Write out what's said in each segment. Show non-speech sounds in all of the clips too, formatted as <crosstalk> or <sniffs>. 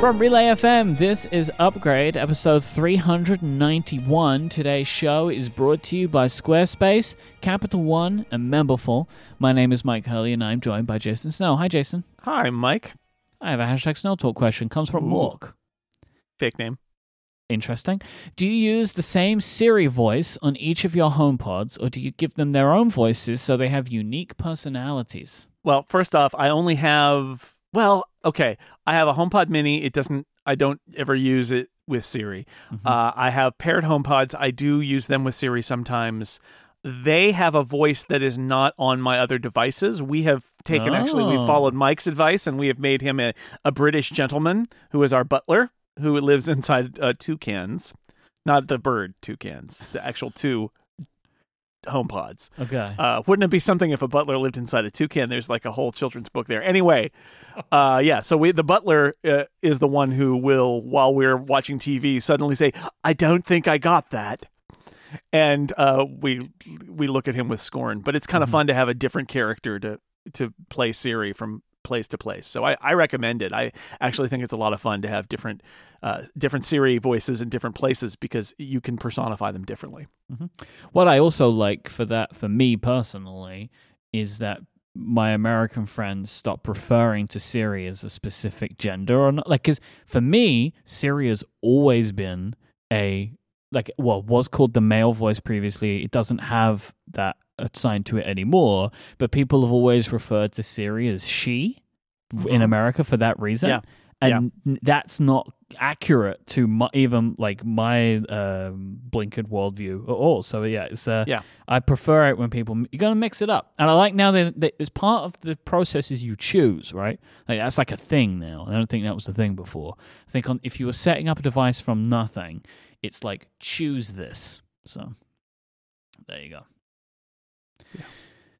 From Relay FM, this is Upgrade, episode 391. Today's show is brought to you by Squarespace, Capital One, and Memberful. My name is Myke Hurley, and I'm joined by Jason Snell. Hi, Jason. Hi, Myke. I have a hashtag Snell Talk question. Comes from Ooh. Mork. Fake name. Interesting. Do you use the same Siri voice on each of your HomePods, or do you give them their own voices so they have unique personalities? Well, first off, I only have well, okay. I have a HomePod Mini. It doesn't. I don't ever use it with Siri. Mhm. Uh, I have paired HomePods. I do use them with Siri sometimes. They have a voice that is not on my other devices. We have taken actually we Oh. followed Myke's advice and we have made him a, a British gentleman who is our butler who lives inside uh, toucans, not the bird toucans, the actual two HomePods. Okay. Uh, wouldn't it be something if a butler lived inside a toucan? There's like a whole children's book there. Anyway, <laughs> uh, yeah. So we, the butler uh, is the one who will, while we're watching TV, suddenly say, "I don't think I got that," and uh, we we look at him with scorn. But it's kind of Mhm. fun to have a different character to to play Siri from place to place. So I, I recommend it. I actually think it's a lot of fun to have different uh, different Siri voices in different places because you can personify them differently. What I also like for that, for me personally, is that my American friends stop referring to Siri as a specific gender or not. Like, because for me, Siri has always been a like well was called the male voice previously. It doesn't have that assigned to it anymore, but people have always referred to Siri as she in Mhm. America for that reason. Yeah. And n that's not accurate to my, even like my um, blinkered worldview at all. So yeah, it's uh, Yeah. I prefer it when people you're gonna mix it up, and I like now that, that it's part of the processes you choose, right? Like that's like a thing now. I don't think that was a thing before. I think on if you were setting up a device from nothing, it's like choose this. So there you go.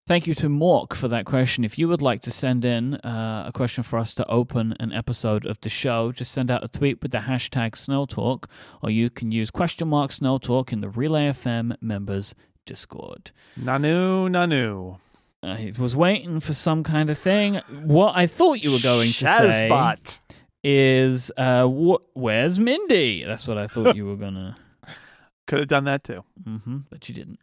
Thank you to Mork for that question. If you would like to send in uh, a question for us to open an episode of the show, just send out a tweet with the hashtag SnellTalk, or you can use question mark SnellTalk in the Relay FM members Discord. Nanu, nanu. I was waiting for some kind of thing. What I thought you were going to say Shazbot. is, uh, wh- "Where's Mindy?" That's what I thought you were gonna. <laughs> Could have done that too. hmm but you didn't.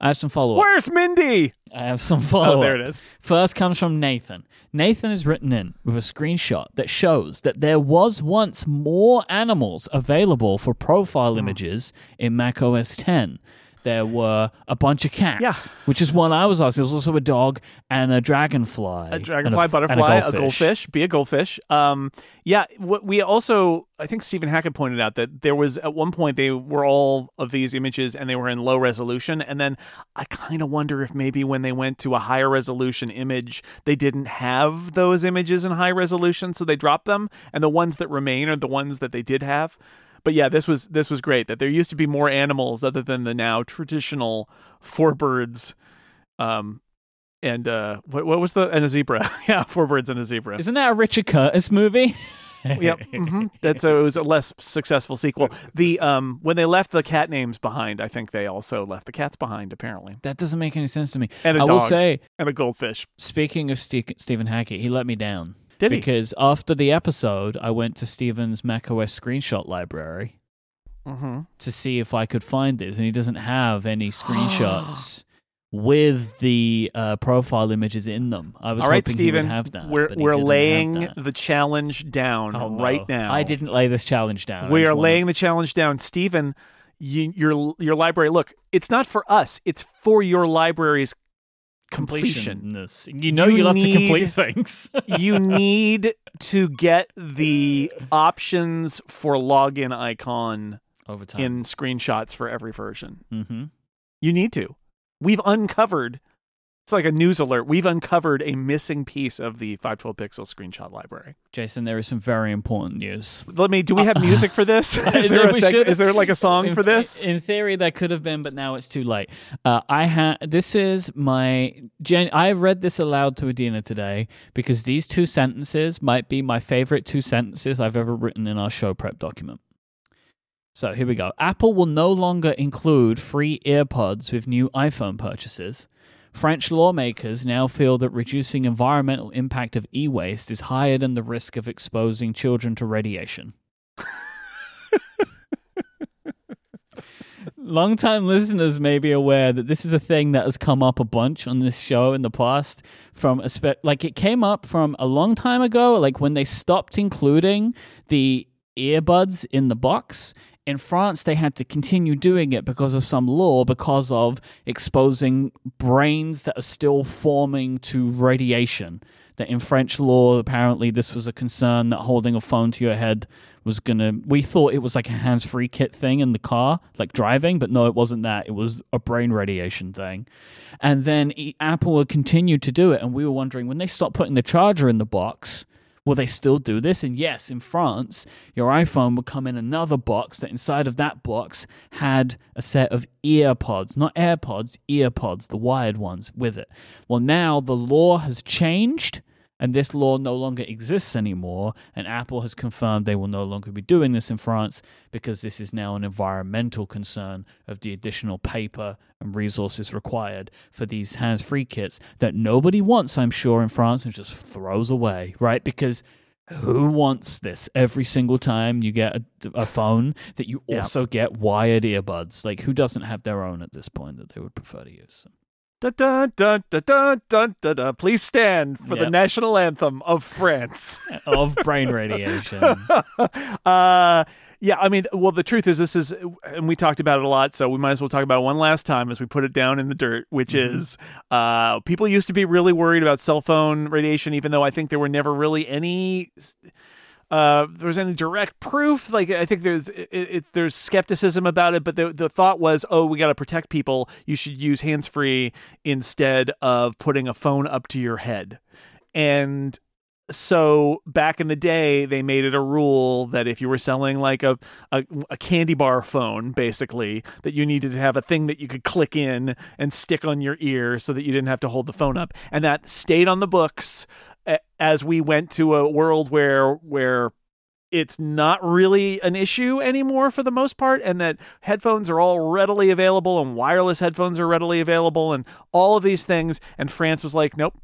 I have some follow up. Where's Mindy? I have some follow up. Oh, there it is. First comes from Nathan. Nathan has written in with a screenshot that shows that there was once more animals available for profile Hmm. images in Mac OS 10. There were a bunch of cats, Yeah. which is one I was asking. There was also a dog and a dragonfly. A dragonfly, a, butterfly, and a goldfish. Be a goldfish. Um, yeah. What we also, I think Stephen Hackett pointed out that there was at one point they were all of these images and they were in low resolution, and then I kind of wonder if maybe when they went to a higher resolution image, they didn't have those images in high resolution, so they dropped them, and the ones that remain are the ones that they did have. But yeah, this was this was great. That there used to be more animals other than the now traditional four birds, um, and uh, what what was the and a zebra? <laughs> yeah, four birds and a zebra. Isn't that a Richard Curtis movie? <laughs> yep, hmm that's a, it was a less successful sequel. The um when they left the cat names behind, I think they also left the cats behind apparently, That doesn't make any sense to me. and a I dog will say, and a goldfish. speaking of Ste- Stephen Hackett, he let me down. Did he? because after the episode, I went to Stephen's macOS screenshot library Mm-hmm. to see if I could find this, and he doesn't have any <gasps> screenshots with the uh, profile images in them. I was All right, hoping Steven, he would have that. we're we're laying the challenge down Oh, no. right now. I didn't lay this challenge down. We are wanted- laying the challenge down, Stephen. You, your your library. Look, it's not for us. It's for your library's. Completionness. You know You you, love to complete things. <laughs> you need to get the options for login icon Over time. in screenshots for every version. mm-hmm. You need to. We've uncovered. It's like a news alert. We've uncovered a missing piece of the 512 pixel screenshot library. Jason, there is some very important news. Let me. Do we have music for this? <laughs> <laughs> Is there, No, a sec- is there like a song in, for this? In theory, that could have been, but now it's too late. Uh, I ha- This is my. Gen- I read this aloud to Adina today because these two sentences might be my favorite two sentences I've ever written in our show prep document. So here we go. Apple will no longer include free earpods with new iPhone purchases. French lawmakers now feel that reducing environmental impact of e waste is higher than the risk of exposing children to radiation. <laughs> Long-time listeners may be aware that this is a thing that has come up a bunch on this show in the past. From a spe- like it came up from a long time ago, like when they stopped including the earbuds in the box. In France, they had to continue doing it because of some law, because of exposing brains that are still forming to radiation. That in French law, apparently, this was a concern that holding a phone to your head was gonna. We thought it was like a hands free kit thing in the car, like driving, but no, it wasn't that. It was a brain radiation thing. And then Apple would continue to do it, and we were wondering when they stopped putting the charger in the box Will they still do this? And yes, in France, your iPhone would come in another box that inside of that box had a set of earpods, not AirPods, earpods, the wired ones with it. Well, now the law has changed and this law no longer exists anymore. And Apple has confirmed they will no longer be doing this in France because this is now an environmental concern of the additional paper and resources required for these hands free kits that nobody wants, I'm sure, in France and just throws away, right? Because who wants this every single time you get a, a phone that you Yeah. also get wired earbuds? Like, who doesn't have their own at this point that they would prefer to use? Da, da, da, da, da, da, da, da. Please stand for the national anthem of France. of brain radiation. uh, yeah, I mean, well, the truth is, this is, and we talked about it a lot, so we might as well talk about one last time as we put it down in the dirt, which Mhm. is uh, people used to be really worried about cell phone radiation, even though I think there were never really any. Uh, there was any direct proof. Like I think there's it, it, there's skepticism about it, but the the thought was, oh, we got to protect people. You should use hands free instead of putting a phone up to your head. And so back in the day, they made it a rule that if you were selling like a, a a candy bar phone, basically, that you needed to have a thing that you could click in and stick on your ear so that you didn't have to hold the phone up, and that stayed on the books as we went to a world where where it's not really an issue anymore for the most part and that headphones are all readily available and wireless headphones are readily available and all of these things. And France was like nope.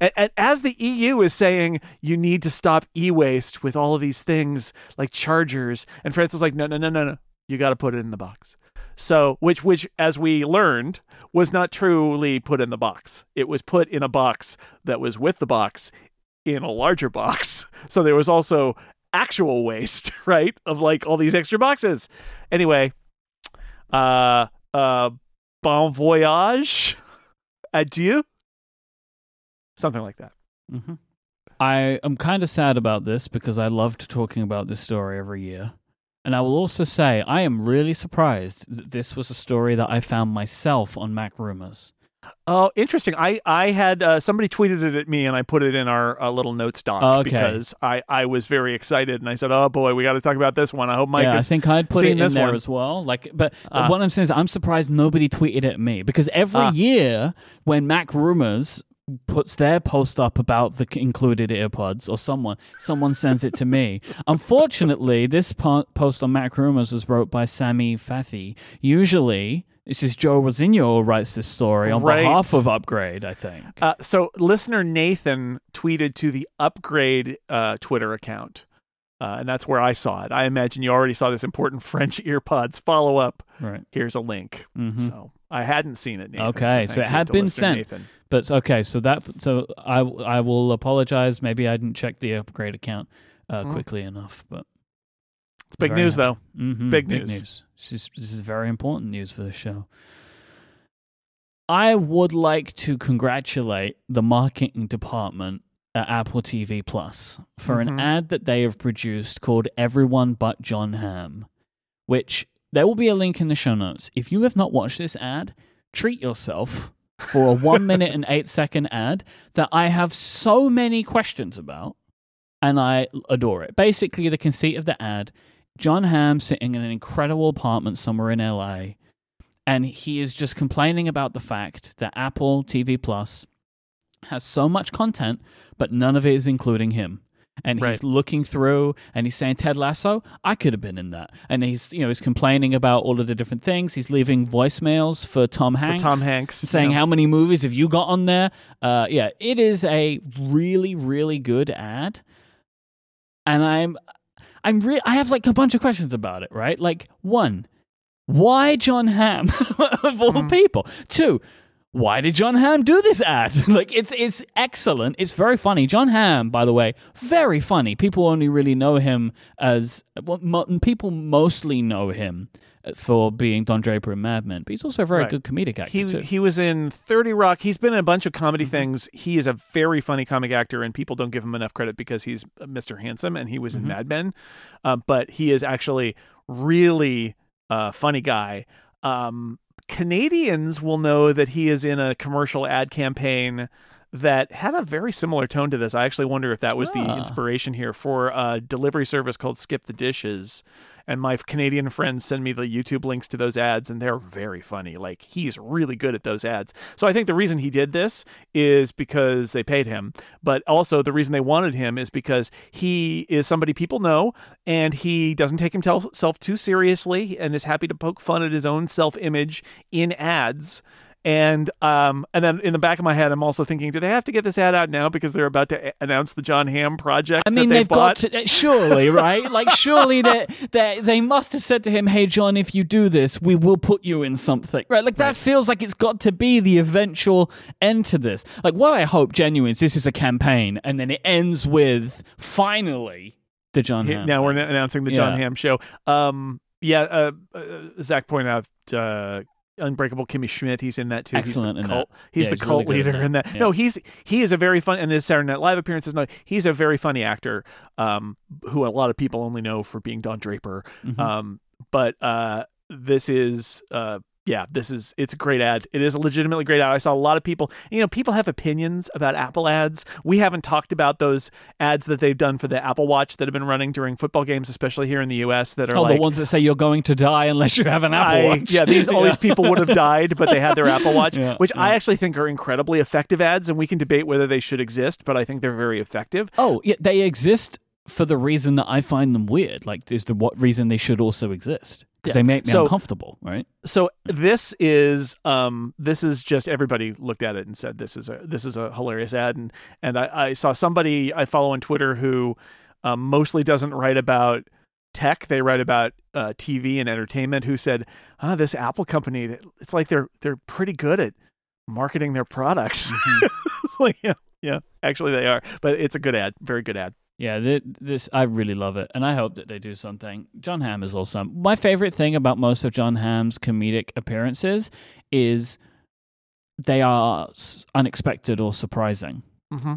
And, as the EU is saying you need to stop e-waste with all of these things like chargers. And France was like no no no no no. You got to put it in the box. So which which as we learned was not truly put in the box. It was put in a box that was with the box in a larger box. <laughs> So there was also actual waste <laughs> right of like all these extra boxes. Anyway uh uh bon voyage adieu? Something like that. Hmm I am kind of sad about this because I loved talking about this story every year. And I will also say I am really surprised that this was a story that I found myself on MacRumors. Oh, interesting. I I had uh, somebody tweeted it at me, and I put it in our uh, little notes doc okay. because I I was very excited, and I said, "Oh boy, we got to talk about this one." I hope Myke yeah, I think I'd put it in this there one. as well. Like, but Ah. what I'm saying is, I'm surprised nobody tweeted at me because every Ah. year when MacRumors puts their post up about the included earpods or someone someone sends it to me <laughs> unfortunately this po- post on mac rumors was wrote by Sami Fathi usually this is Joe Rossignol who writes this story on Right. behalf of upgrade i think Uh, so listener Nathan tweeted to the Upgrade uh, Twitter account, uh, and that's where I saw it. I imagine you already saw this important <laughs> French earpods follow up. right Here's a link. hmm So I hadn't seen it. Nathan, Okay, so thank it had been sent. Nathan. but okay so that so i i will apologize maybe i didn't check the upgrade account uh, Mhm. quickly enough but It's big Very news, though. Mhm, Big news. This is, this is very important news for the show. I would like to congratulate the marketing department at Apple TV Plus for an Mhm. ad that they have produced called Everyone But Jon Hamm, which there will be a link in the show notes. If you have not watched this ad, treat yourself for a one <laughs> minute and eight second ad that I have so many questions about and I adore it. Basically, the conceit of the ad Jon Hamm sitting in an incredible apartment somewhere in LA, and he is just complaining about the fact that Apple TV Plus has so much content, but none of it is including him. and Right. he's looking through and he's saying Ted Lasso, I could have been in that. And he's you know he's complaining about all of the different things. He's leaving voicemails for Tom For Hanks. Tom Hanks. Saying Yeah. how many movies have you got on there? Uh, yeah, it is a really, really good ad, and I'm, I'm re- I have like a bunch of questions about it. Right, like one, why Jon Hamm <laughs> of all Mm. people? Two, why did Jon Hamm do this ad? <laughs> like it's it's excellent. It's very funny. Jon Hamm, by the way, very funny. People only really know him as well, mo- people mostly know him for being Don Draper in Mad Men, but he's also a very Right. good comedic actor He too. he was in Thirty Rock. He's been in a bunch of comedy Mm-hmm. things. He is a very funny comic actor, and people don't give him enough credit because he's Mr. Handsome, and he was Mm-hmm. in Mad Men. Uh, but he is actually really uh, funny guy. Um, Canadians will know that he is in a commercial ad campaign that had a very similar tone to this. I actually wonder if that was the Ah. inspiration here for a delivery service called Skip the Dishes. And my Canadian friends send me the YouTube links to those ads, and they're very funny. Like, he's really good at those ads. So I think the reason he did this is because they paid him. But also, the reason they wanted him is because he is somebody people know, and he doesn't take himself too seriously and is happy to poke fun at his own self image in ads. And um, and then in the back of my head, I'm also thinking, do they have to get this ad out now because they're about to a- announce the Jon Hamm project? I mean, they they've bought? got to, uh, surely, right? Like, surely that they they must have said to him, "Hey, Jon, if you do this, we will put you in something." Right? Like that feels like it's got to be the eventual end to this. Like, what I hope genuinely is this is a campaign, and then it ends with finally the Jon. Now we're announcing the Jon Yeah. Hamm show. Um, yeah, uh, uh, Zach pointed out uh, Unbreakable Kimmy Schmidt. He's in that too. Excellent he's the cult. He's Yeah, the he's cult really leader that. in that. Yeah. No, he's he is a very fun and his Saturday Night Live appearances. No, he's a very funny actor. Um, who a lot of people only know for being Don Draper. Mhm. Um, but uh, this is uh. Yeah, this is it's a great ad. It is a legitimately great ad. I saw a lot of people, you know, people have opinions about Apple ads. We haven't talked about those ads that they've done for the Apple Watch that have been running during football games, especially here in the US that are Oh, like the ones that say you're going to die unless you have an Apple I- Watch. yeah, these all these <laughs> people would have died, but they had their Apple Watch, <laughs> Yeah, which I actually think are incredibly effective ads, and we can debate whether they should exist, but I think they're very effective. Oh, yeah, they exist for the reason that I find them weird. Like, is the what reason they should also exist? Because Yeah. they make me So- uncomfortable, right? So this is um this is just everybody looked at it and said this is a this is a hilarious ad, and and I, I saw somebody I follow on Twitter who um, mostly doesn't write about tech. They write about uh, TV and entertainment who said ah this Apple company it's like they're they're pretty good at marketing their products. <laughs> It's like yeah yeah actually they are. But it's a good ad very good ad Yeah, th- this I really love it, and I hope that they do something. Jon Hamm is awesome. My favorite thing about most of Jon Hamm's comedic appearances is they are unexpected or surprising mm-hmm.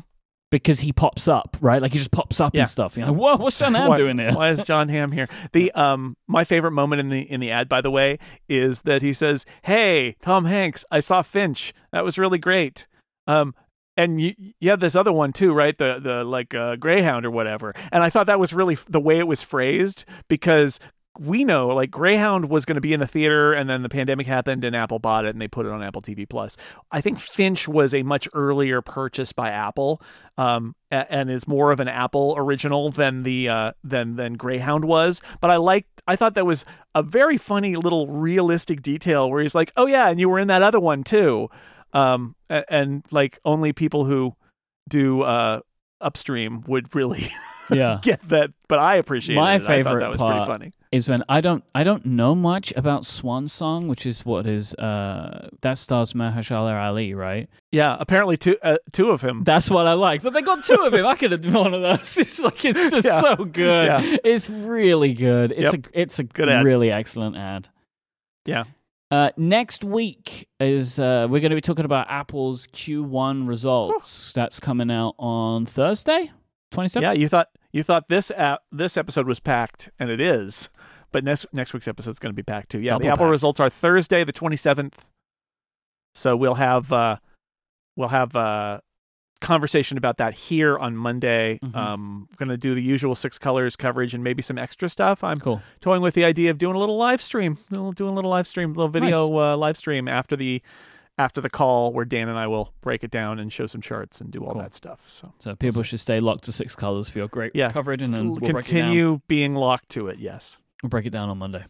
because he pops up, right? Like he just pops up Yeah. and stuff. You're like, whoa, what's Jon Hamm why, doing here? why is Jon Hamm here? The um my favorite moment in the in the ad, by the way, is that he says, "Hey, Tom Hanks, I saw Finch. That was really great." Um, and you you have this other one too, right? The the like uh, Greyhound or whatever. And I thought that was really f- the way it was phrased because we know like Greyhound was going to be in the theater and then the pandemic happened and Apple bought it and they put it on Apple TV Plus. I think Finch was a much earlier purchase by Apple um and is more of an Apple original than the uh than than Greyhound was, but I liked I thought that was a very funny little realistic detail where he's like, "Oh yeah, and you were in that other one too." Um a- and, like only people who do uh upstream would really <laughs> Yeah. get that, but I appreciate My it. I favorite that was part- pretty funny. is when I don't I don't know much about Swan Song, which is what is uh that stars Mahershala Ali, right? Yeah, apparently two uh, two of him. That's what I like. But they got two of him. I could have done one of those. <laughs> It's like it's just Yeah. so good. Yeah. It's really good. It's Yep. a it's a Good ad. really excellent ad. Yeah. Uh, next week is uh, we're going to be talking about Apple's Q1 results. That's coming out on Thursday, twenty seventh. Yeah, you thought you thought this app, this episode was packed, and it is. But next next week's episode is going to be packed too. Yeah, Double the Apple packed. results are Thursday, the twenty seventh. So we'll have uh, we'll have uh, conversation about that here on Monday. Mhm. Um, going to do the usual six colors coverage and maybe some extra stuff. I'm Cool. toying with the idea of doing a little live stream, doing a little live stream, little video uh, live stream after the after the call where Dan and I will break it down and show some charts and do all Cool. that stuff. So So people should stay locked to six colors for your great Yeah. coverage, and then we'll break it down. continue being locked to it. Yes. We'll break it down on Monday.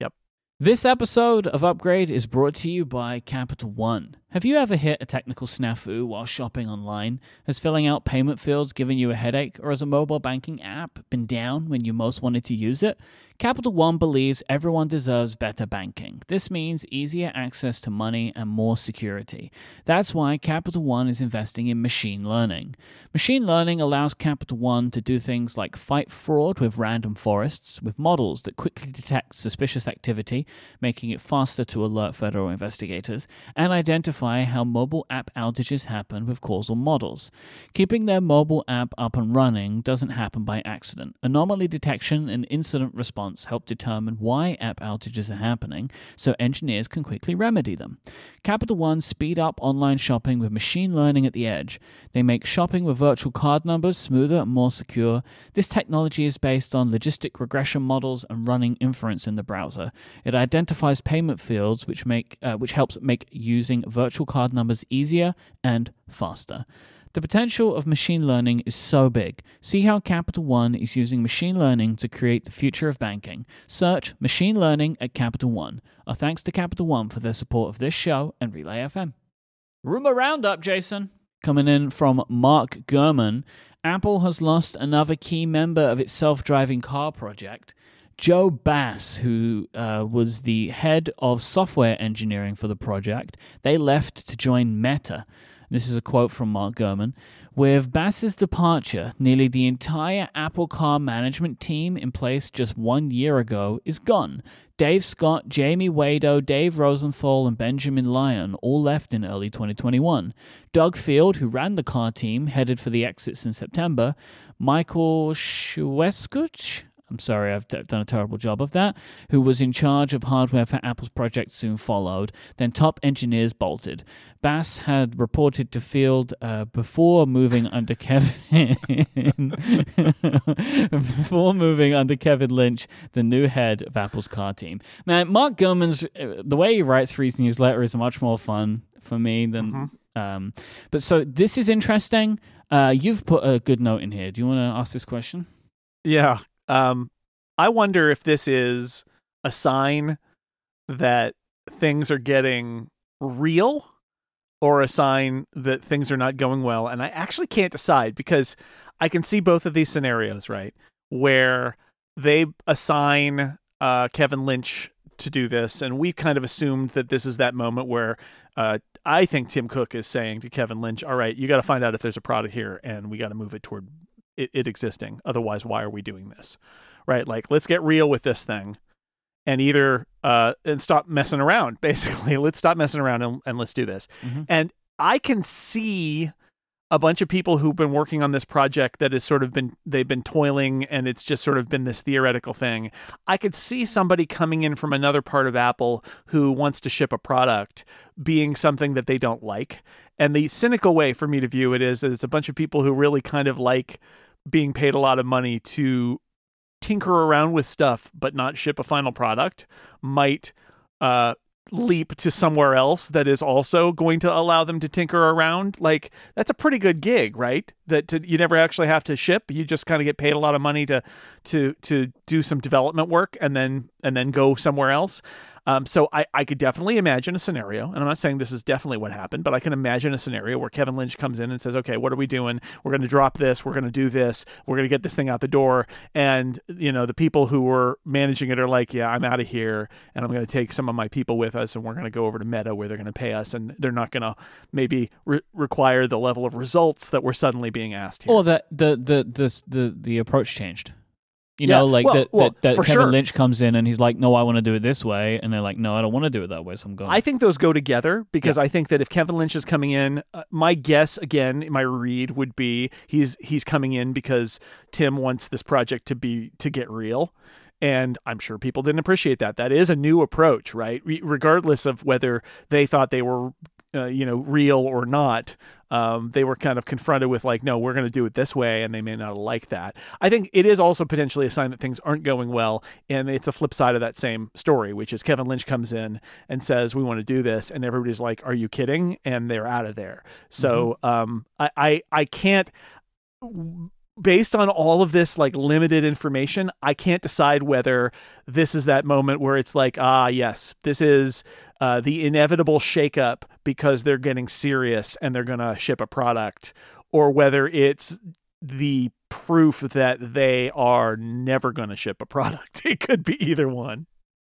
Yep. This episode of Upgrade is brought to you by Capital One. Have you ever hit a technical snafu while shopping online? Has filling out payment fields given you a headache, or has a mobile banking app been down when you most wanted to use it? Capital One believes everyone deserves better banking. This means easier access to money and more security. That's why Capital One is investing in machine learning. Machine learning allows Capital One to do things like fight fraud with random forests with models that quickly detect suspicious activity, making it faster to alert federal investigators, and identify how mobile app outages happen with causal models. Keeping their mobile app up and running doesn't happen by accident. Anomaly detection and incident response help determine why app outages are happening so engineers can quickly remedy them. Capital One speed up online shopping with machine learning at the edge. They make shopping with virtual card numbers smoother and more secure. This technology is based on logistic regression models and running inference in the browser. It identifies payment fields, which make uh, which helps make using virtual card numbers easier and faster. The potential of machine learning is so big. See how Capital One is using machine learning to create the future of banking. Search machine learning at Capital One. Our thanks to Capital One for their support of this show and Relay FM. Rumor roundup, Jason. Coming in from Mark Gurman, Apple has lost another key member of its self driving car project. Joe Bass, who uh, was the head of software engineering for the project, they left to join Meta. This is a quote from Mark Gurman. With Bass's departure, nearly the entire Apple car management team in place just one year ago is gone. Dave Scott, Jamie Waydo, Dave Rosenthal, and Benjamin Lyon all left in early 2021. Doug Field, who ran the car team, headed for the exits in September. Michael Schweskuch, I'm sorry, I've d- done a terrible job of that, who was in charge of hardware for Apple's project, soon followed. Then top engineers bolted. Bass had reported to Field uh, before moving under <laughs> Kevin <laughs> before moving under Kevin Lynch, the new head of Apple's car team. Now, Mark Gurman's uh, the way he writes for his newsletter is much more fun for me than. Um, but so this is interesting. Uh, you've put a good note in here. Do you want to ask this question? Yeah. Um, I wonder if this is a sign that things are getting real or a sign that things are not going well. And I actually can't decide because I can see both of these scenarios, right? Where they assign uh, Kevin Lynch to do this, and we kind of assumed that this is that moment where uh, I think Tim Cook is saying to Kevin Lynch, "All right, you got to find out if there's a product here, and we got to move it toward it, it existing. Otherwise, why are we doing this? Right? Like, let's get real with this thing, and either uh, and stop messing around. <laughs> Basically, let's stop messing around and, and let's do this. Mhm. And I can see a bunch of people who've been working on this project that has sort of been they've been toiling and it's just sort of been this theoretical thing. I could see somebody coming in from another part of Apple who wants to ship a product being something that they don't like. And the cynical way for me to view it is that it's a bunch of people who really kind of like being paid a lot of money to tinker around with stuff but not ship a final product might uh leap to somewhere else that is also going to allow them to tinker around. Like that's a pretty good gig right? That to, you never actually have to ship. You just kind of get paid a lot of money to to to do some development work and then and then go somewhere else um, so I, I could definitely imagine a scenario, and I'm not saying this is definitely what happened, but I can imagine a scenario where Kevin Lynch comes in and says, "Okay, what are we doing? We're going to drop this. We're going to do this. We're going to get this thing out the door." And you know, the people who were managing it are like, "Yeah, I'm out of here, and I'm going to take some of my people with us, and we're going to go over to Meta where they're going to pay us, and they're not going to maybe re- require the level of results that we're suddenly being asked here." Or that the the the the, the approach changed. You Yeah, know, like well- that, well, that, that Kevin sure. Lynch comes in and he's like, "No, I want to do it this way," and they're like, "No, I don't want to do it that way, so I'm going." I think those go together because I think that if Kevin Lynch is coming in, uh, my guess again, my read would be he's he's coming in because Tim wants this project to be to get real. And I'm sure people didn't appreciate that. That is a new approach, right? Re- regardless of whether they thought they were uh, you know, real or not. Um, they were kind of confronted with like, no, we're going to do it this way, and they may not like that. I think it is also potentially a sign that things aren't going well, and it's a flip side of that same story, which is Kevin Lynch comes in and says, "We want to do this," and everybody's like, "Are you kidding?" and they're out of there. So um, I, I I can't based on all of this like limited information, I can't decide whether this is that moment where it's like, ah, yes, this is uh, the inevitable shakeup because they're getting serious and they're going to ship a product, or whether it's the proof that they are never going to ship a product. <laughs> It could be either one.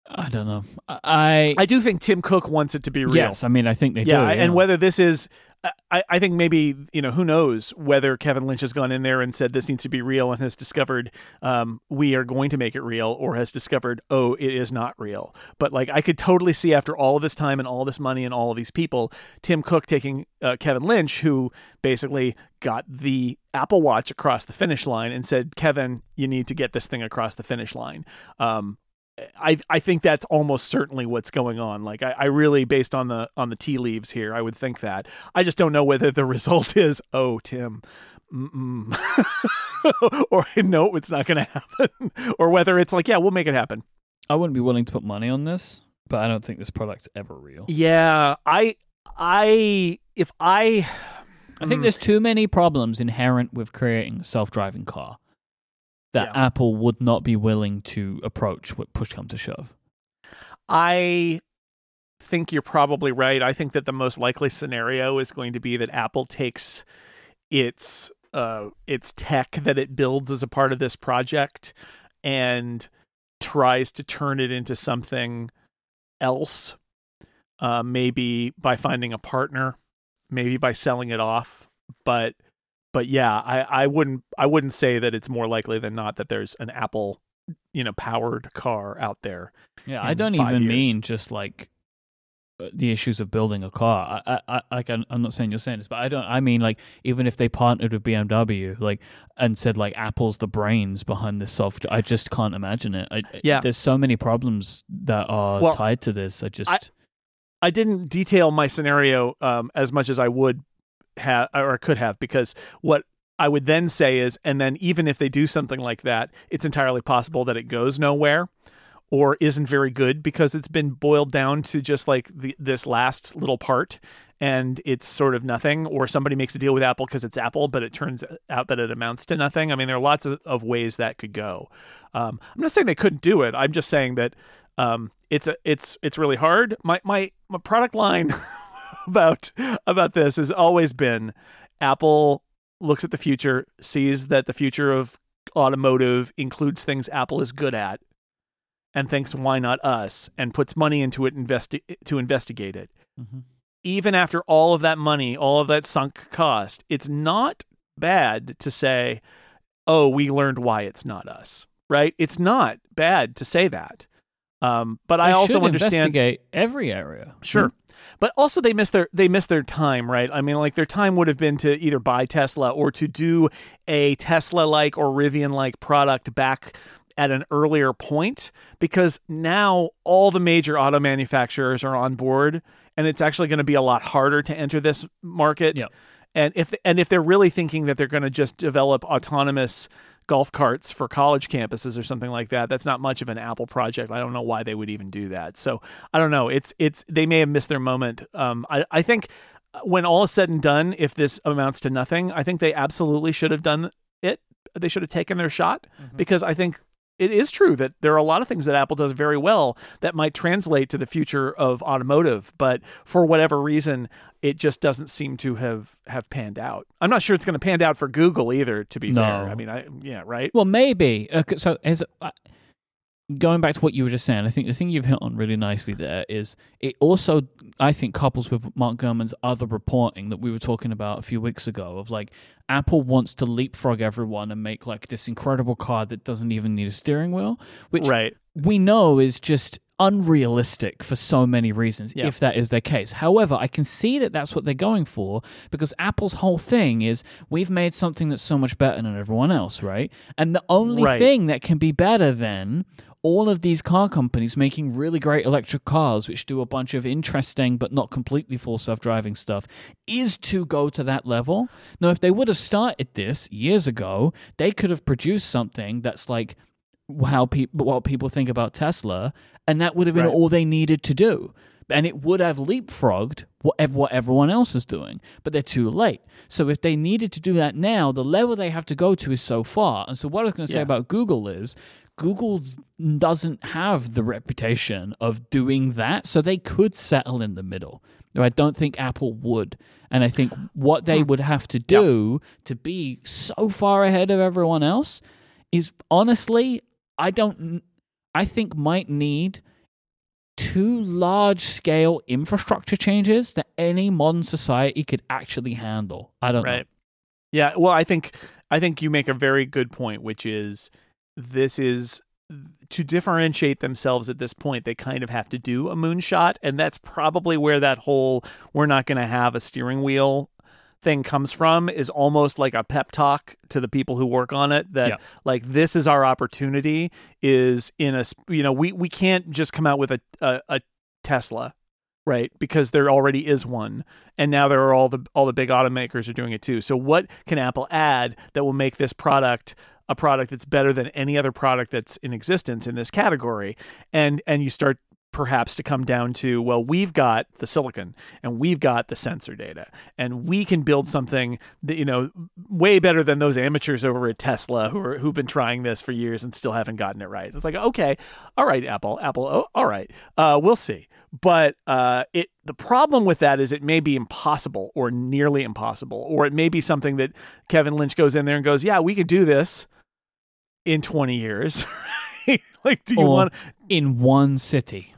I don't know. I I do think Tim Cook wants it to be real. yes, I mean I think they yeah, do. and whether this is, I, I think maybe you know who knows whether Kevin Lynch has gone in there and said this needs to be real and has discovered um, we are going to make it real, or has discovered oh it is not real. But like I could totally see after all of this time and all this money and all of these people, Tim Cook taking uh, Kevin Lynch, who basically got the Apple Watch across the finish line and said, Kevin, you need to get this thing across the finish line. Um, I I think that's almost certainly what's going on. Like I, I really, based on the on the tea leaves here, I would think that. I just don't know whether the <laughs> result is, oh Tim, <laughs> or no, it's not going to happen, <laughs> or whether it's like, yeah, we'll make it happen. I wouldn't be willing to put money on this, but I don't think this product's ever real. Yeah, I I if I I think hmm. there's too many problems inherent with creating a self-driving car that Yeah. Apple would not be willing to approach with push come to shove. I think you're probably right. I think that the most likely scenario is going to be that Apple takes its uh, its tech that it builds as a part of this project and tries to turn it into something else. Uh, maybe by finding a partner, maybe by selling it off. But but yeah, I, I wouldn't I wouldn't say that it's more likely than not that there's an Apple you know powered car out there. Yeah, I don't even years. mean just like uh, the issues of building a car. I, I, I like, I'm not saying you're saying this, but I don't. I mean, like, even if they partnered with BMW, like, and said like Apple's the brains behind this software, I just can't imagine it. I, I- Yeah. there's so many problems that are Well, tied to this. I just, I didn't detail my scenario um, as much as I would have or could have because what I would then say is, and then even if they do something like that, it's entirely possible that it goes nowhere or isn't very good because it's been boiled down to just like the, this last little part and it's sort of nothing or somebody makes a deal with apple because it's apple but it turns out that it amounts to nothing. I mean there are lots of, of ways that could go. Um, i'm not saying they couldn't do it. I'm just saying that um, it's a, it's it's really hard. My my my product line <laughs> <laughs> about about this has always been apple looks at the future sees that the future of automotive includes things apple is good at and thinks why not us and puts money into it investi- to investigate it Mhm. even after all of that money all of that sunk cost it's not bad to say oh we learned why it's not us right it's not bad to say that um, but i also understand investigate every area. Sure. But also they missed their they missed their time, right? I mean, like their time would have been to either buy Tesla or to do a Tesla like or Rivian like product back at an earlier point because now all the major auto manufacturers are on board and it's actually going to be a lot harder to enter this market. Yep. And if and if they're really thinking that they're going to just develop autonomous golf carts for college campuses or something like that, that's not much of an Apple project. I don't know why they would even do that. So I don't know. It's it's they may have missed their moment. Um, I I think when all is said and done, if this amounts to nothing, I think they absolutely should have done it. They should have taken their shot because I think it is true that there are a lot of things that Apple does very well that might translate to the future of automotive, but for whatever reason, it just doesn't seem to have have panned out. I'm not sure it's going to pan out for Google either. To be No. fair, I mean, I yeah, right. Well, maybe. Uh, so, as uh, going back to what you were just saying, I think the thing you've hit on really nicely there is it also, I think, couples with Mark Gurman's other reporting that we were talking about a few weeks ago of like Apple wants to leapfrog everyone and make like this incredible car that doesn't even need a steering wheel, which right. we know is just unrealistic for so many reasons Yeah. if that is their case. However, I can see that that's what they're going for because Apple's whole thing is we've made something that's so much better than everyone else, right? And the only Right. thing that can be better than all of these car companies making really great electric cars, which do a bunch of interesting but not completely full self driving stuff, is to go to that level. Now, if they would have started this years ago, they could have produced something that's like how people what people think about Tesla, and that would have been Right. all they needed to do. And it would have leapfrogged what, what everyone else is doing, but they're too late. So if they needed to do that now, the level they have to go to is so far. And so what I was going to say Yeah. about Google is Google doesn't have the reputation of doing that, so they could settle in the middle. I don't think Apple would. And I think what they hmm. would have to do to be so far ahead of everyone else is honestly, I don't, I think might need two large scale infrastructure changes that any modern society could actually handle. I don't know. right yeah well i think i think you make a very good point which is this is to differentiate themselves at this point they kind of have to do a moonshot and that's probably where that whole we're not going to have a steering wheel thing comes from is almost like a pep talk to the people who work on it that Yeah. like this is our opportunity is in a you know we we can't just come out with a a, a tesla right because there already is one and now there are all the all the big automakers are doing it too so what can apple add that will make this product a product that's better than any other product that's in existence in this category. And and you start perhaps to come down to well we've got the silicon and we've got the sensor data and we can build something that you know way better than those amateurs over at Tesla who are who've been trying this for years and still haven't gotten it right. It's like okay all right apple apple oh, all right uh, we'll see. But uh, it the problem with that is it may be impossible or nearly impossible or it may be something that Kevin Lynch goes in there and goes yeah we could do this in 20 years <laughs> like do you Or want in one city.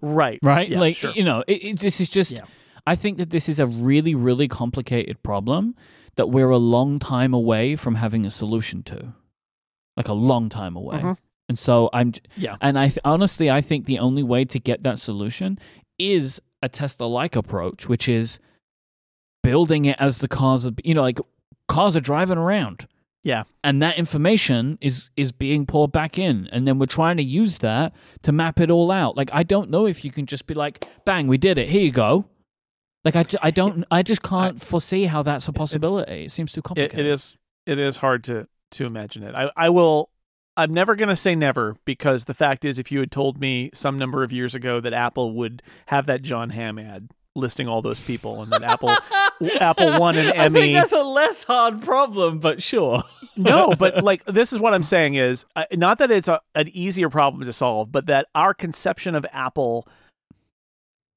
right right? Yeah, like sure. you know, it, it, this is just. Yeah. I think that this is a really, really complicated problem that we're a long time away from having a solution to, like a long time away. Mhm. And so I'm, Yeah. and I th- honestly, I think the only way to get that solution is a Tesla-like approach, which is building it as the cars are, you know, like cars are driving around yeah. And that information is is being poured back in. And then we're trying to use that to map it all out. Like i don't know if you can just be like bang we did it. Here you go. Like i, I don't i just can't foresee how that's a possibility. It seems too it, complicated. it is it is hard to to imagine it. I i will i'm never going to say never because the fact is if you had told me some number of years ago that apple would have that jon hamm ad listing all those people and that apple <laughs> apple won an Emmy. I think that's a less hard problem, but sure. <laughs> no, but <laughs> like this is what I'm saying is uh, not that it's a, an easier problem to solve, but that our conception of Apple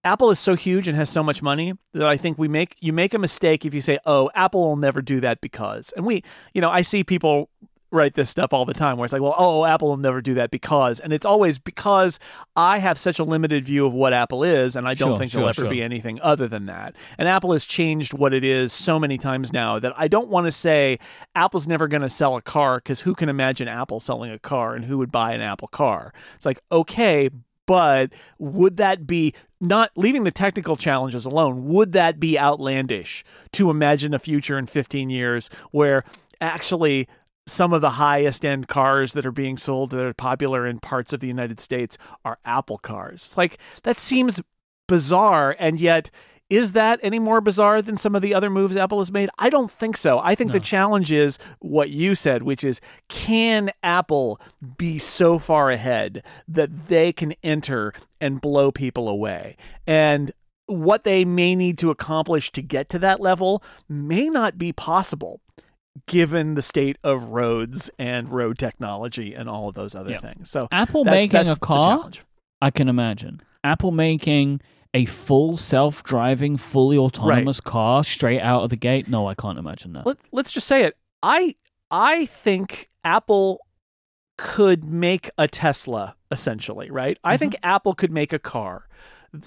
Apple is so huge and has so much money that I think we make you make a mistake if you say, "Oh, Apple will never do that because." And we, you know, I see people write this stuff all the time where it's like, "Well, oh, Apple will never do that because." And it's always because I have such a limited view of what Apple is and I don't Sure, think sure, there'll ever sure. be anything other than that. And Apple has changed what it is so many times now that I don't want to say Apple's never going to sell a car because who can imagine Apple selling a car and who would buy an Apple car? It's like, okay, but would that be not leaving the technical challenges alone? Would that be outlandish to imagine a future in 15 years where actually some of the highest end cars that are being sold that are popular in parts of the United States are Apple cars? Like that seems bizarre and yet is that any more bizarre than some of the other moves Apple has made? I don't think so. I think the challenge is what you said, which is can Apple be so far ahead that they can enter and blow people away? And what they may need to accomplish to get to that level may not be possible given the state of roads and road technology and all of those other Yeah. things. So Apple that's- making that's a car. I can imagine. Apple making a full self-driving, fully autonomous car straight out of the gate. No, I can't imagine that. Let, let's just say it. I I think Apple could make a Tesla essentially, right? I mm-hmm. think Apple could make a car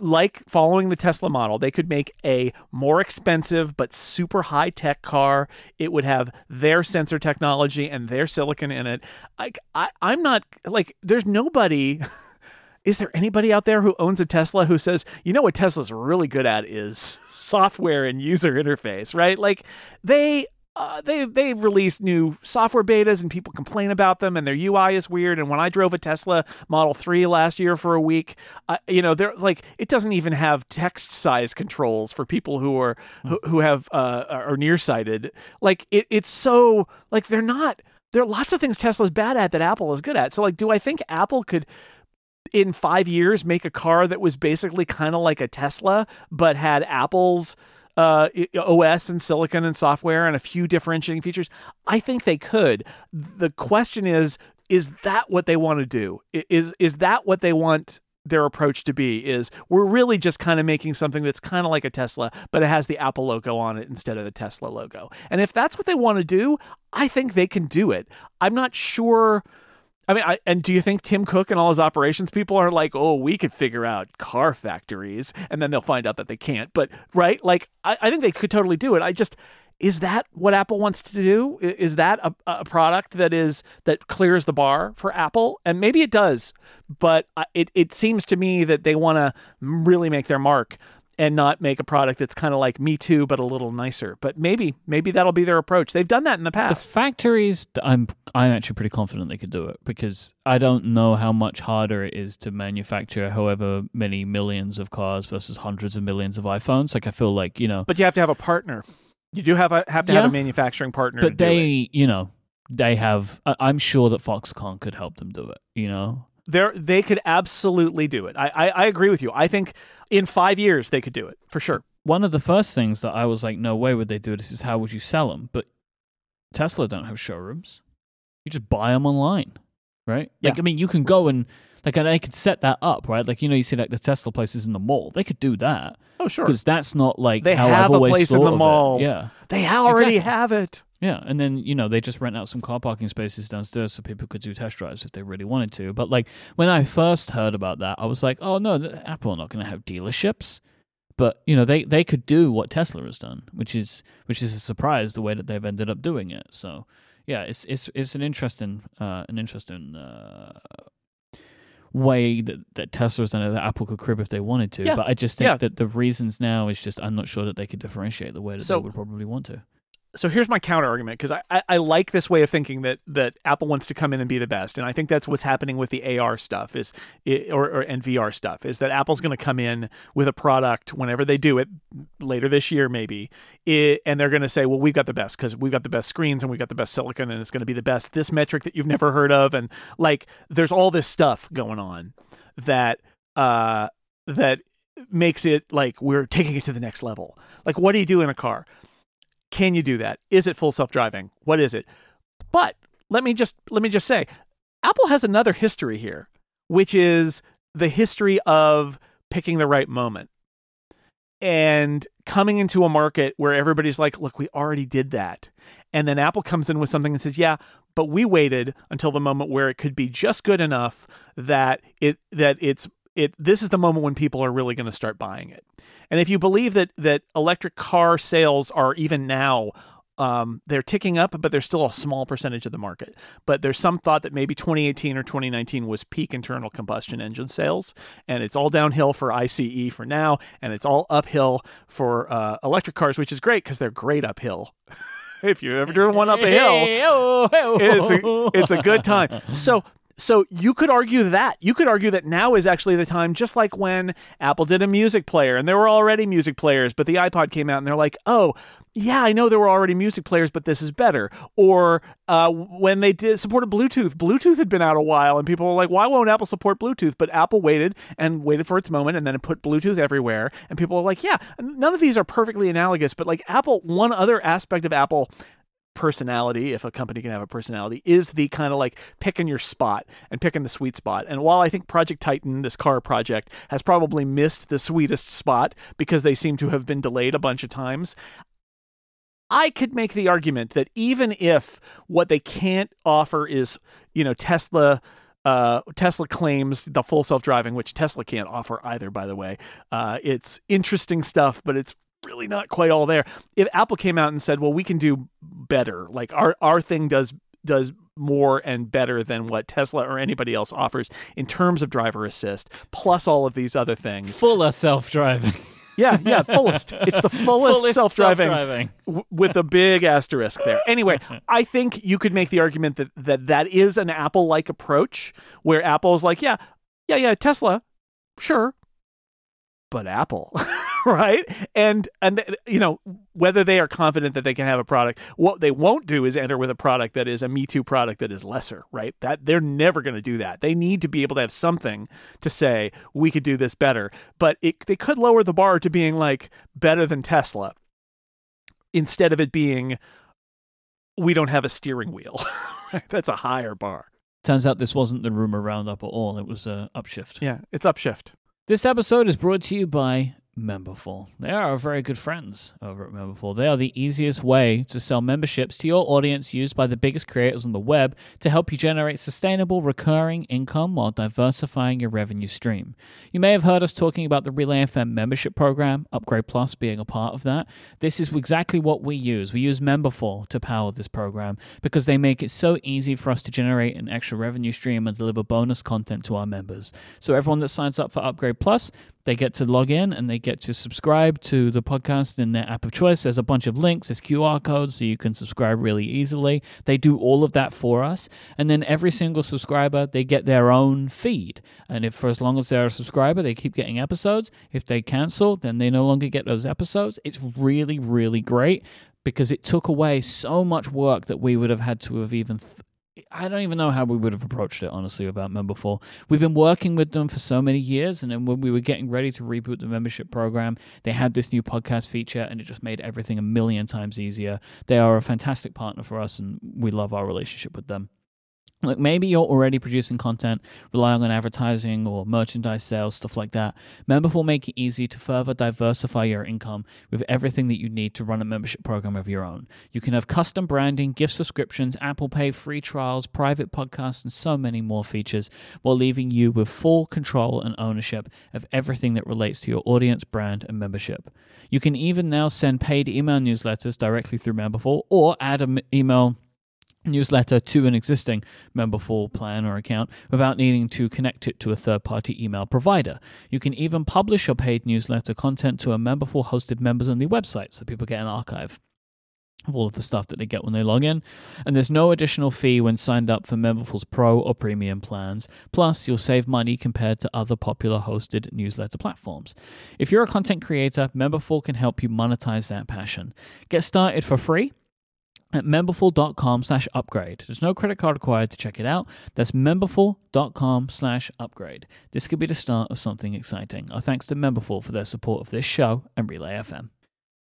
like following the Tesla model. They could make a more expensive but super high tech car. It would have their sensor technology and their silicon in it. I, I I'm not like there's nobody <laughs> is there anybody out there who owns a Tesla who says, you know what Tesla's really good at is software and user interface, right? Like they uh, they they release new software betas and people complain about them and their UI is weird. And when I drove a Tesla Model Three last year for a week, uh, you know, they're like it doesn't even have text size controls for people who are who, who have uh, are nearsighted. Like it, it's so like they're not. There are lots of things Tesla's bad at that Apple is good at. So like, do I think Apple could? in five years make a car that was basically kind of like a Tesla, but had Apple's uh, OS and silicon and software and a few differentiating features? I think they could. The question is, is that what they want to do? Is is that what they want their approach to be is we're really just kind of making something that's kind of like a Tesla, but it has the Apple logo on it instead of the Tesla logo. And if that's what they want to do, I think they can do it. I'm not sure I mean, I, and do you think Tim Cook and all his operations people are like, oh, we could figure out car factories, and then they'll find out that they can't? But right, like, I, I think they could totally do it. I just is that what Apple wants to do? Is that a, a product that is that clears the bar for Apple? And maybe it does, but uh, it it seems to me that they want to really make their mark and not make a product that's kind of like me too but a little nicer. But maybe maybe that'll be their approach. They've done that in the past. the factories i'm i'm actually pretty confident they could do it because i don't know how much harder it is to manufacture however many millions of cars versus hundreds of millions of iphones. Like i feel like you know but you have to have a partner. You do have a have to yeah, have a manufacturing partner but they you know they have i'm sure that foxconn could help them do it you know they they could absolutely do it I, I i agree with you i think in five years they could do it for sure. One of the first things that I was like, no way would they do this is how would you sell them? But Tesla don't have showrooms. You just buy them online, right? Yeah. Like, I mean, you can go and like, and they could set that up, right? Like, you know, you see like the Tesla places in the mall. They could do that. Oh, sure. Because that's not like they have I've a place in the mall. It. Yeah, they already exactly. have it. Yeah, and then you know they just rent out some car parking spaces downstairs so people could do test drives if they really wanted to. But like when I first heard about that, I was like, oh no, Apple are not going to have dealerships. But you know they, they could do what Tesla has done, which is which is a surprise the way that they've ended up doing it. So yeah, it's it's it's an interesting uh, an interesting uh, way that, that Tesla's done it that Apple could crib if they wanted to. Yeah. But I just think yeah. that the reasons now is just I'm not sure that they could differentiate the way that so, they would probably want to so here's my counter argument because I, I, I, like this way of thinking that that Apple wants to come in and be the best, and I think that's what's happening with the AR stuff is or, or and VR stuff is that Apple's going to come in with a product whenever they do it later this year maybe, it, and they're going to say, well, we've got the best because we've got the best screens and we've got the best silicon, and it's going to be the best this metric that you've never heard of, and like there's all this stuff going on that uh that makes it like we're taking it to the next level. Like, what do you do in a car? Can you do that? Is it full self-driving? What is it? But let me just let me just say, Apple has another history here, which is the history of picking the right moment and coming into a market where everybody's like, look, we already did that. And then Apple comes in with something and says, yeah, but we waited until the moment where it could be just good enough that it that it's it this is the moment when people are really going to start buying it. And if you believe that that electric car sales are even now um, they're ticking up, but they're still a small percentage of the market. But there's some thought that maybe 2018 or 2019 was peak internal combustion engine sales, and it's all downhill for ICE for now, and it's all uphill for uh, electric cars, which is great because they're great uphill. <laughs> if you've ever driven one up a hill, <laughs> it's a, it's a good time. So so you could argue that. You could argue that now is actually the time, just like when Apple did a music player and there were already music players, but the iPod came out and they're like, oh, yeah, I know there were already music players, but this is better. Or uh, when they did supported Bluetooth, Bluetooth had been out a while, and people were like, "Why won't Apple support Bluetooth?" But Apple waited and waited for its moment, and then it put Bluetooth everywhere. And people were like, "Yeah, none of these are perfectly analogous." But like Apple, one other aspect of Apple personality, if a company can have a personality, is the kind of like picking your spot and picking the sweet spot. And while I think Project Titan, this car project, has probably missed the sweetest spot because they seem to have been delayed a bunch of times, I could make the argument that even if what they can't offer is, you know, Tesla. Uh, Tesla claims the full self driving, which Tesla can't offer either, by the way. Uh, it's interesting stuff, but it's really not quite all there. If Apple came out and said, "Well, we can do better. Like our our thing does does more and better than what Tesla or anybody else offers in terms of driver assist, plus all of these other things. Full of self driving. Yeah, yeah, fullest. It's the <laughs> fullest, Fullest self-driving, self-driving. w- with a big asterisk there. Anyway, <laughs> I think you could make the argument that that, that is an Apple-like approach where Apple's like, yeah, yeah, yeah, Tesla, sure, but Apple, <laughs> <laughs> right? And and you know whether they are confident that they can have a product. What they won't do is enter with a product that is a Me Too product that is lesser, right? That they're never going to do that. They need to be able to have something to say we could do this better. But it, they could lower the bar to being like better than Tesla instead of it being we don't have a steering wheel. <laughs> right? That's a higher bar. Turns out this wasn't the rumor roundup at all. It was a upshift. Yeah, it's upshift. This episode is brought to you by Memberful. They are our very good friends over at Memberful. They are the easiest way to sell memberships to your audience used by the biggest creators on the web to help you generate sustainable recurring income while diversifying your revenue stream. You may have heard us talking about the Relay FM membership program, Upgrade Plus being a part of that. This is exactly what we use. We use Memberful to power this program because they make it so easy for us to generate an extra revenue stream and deliver bonus content to our members. So everyone that signs up for Upgrade Plus, they get to log in and they get to subscribe to the podcast in their app of choice. There's a bunch of links, there's QR codes, so you can subscribe really easily. They do all of that for us. And then every single subscriber, they get their own feed. And if for as long as they're a subscriber, they keep getting episodes. If they cancel, then they no longer get those episodes. It's really, really great because it took away so much work that we would have had to have even th- I don't even know how we would have approached it, honestly, without Memberful. We've been working with them for so many years, and then when we were getting ready to reboot the membership program, they had this new podcast feature, and it just made everything a million times easier. They are a fantastic partner for us, and we love our relationship with them. Look, maybe you're already producing content, relying on advertising or merchandise sales, stuff like that. Memberful will make it easy to further diversify your income with everything that you need to run a membership program of your own. You can have custom branding, gift subscriptions, Apple Pay free trials, private podcasts, and so many more features while leaving you with full control and ownership of everything that relates to your audience, brand, and membership. You can even now send paid email newsletters directly through Memberful or add an email newsletter to an existing memberful plan or account without needing to connect it to a third party email provider. You can even publish your paid newsletter content to a memberful hosted members only website so people get an archive of all of the stuff that they get when they log in. And there's no additional fee when signed up for Memberful's Pro or Premium plans. Plus, you'll save money compared to other popular hosted newsletter platforms. If you're a content creator, Memberful can help you monetize that passion. Get started for free at memberful.com slash upgrade. There's no credit card required to check it out. That's memberful.com slash upgrade. This could be the start of something exciting. Our thanks to Memberful for their support of this show and Relay FM.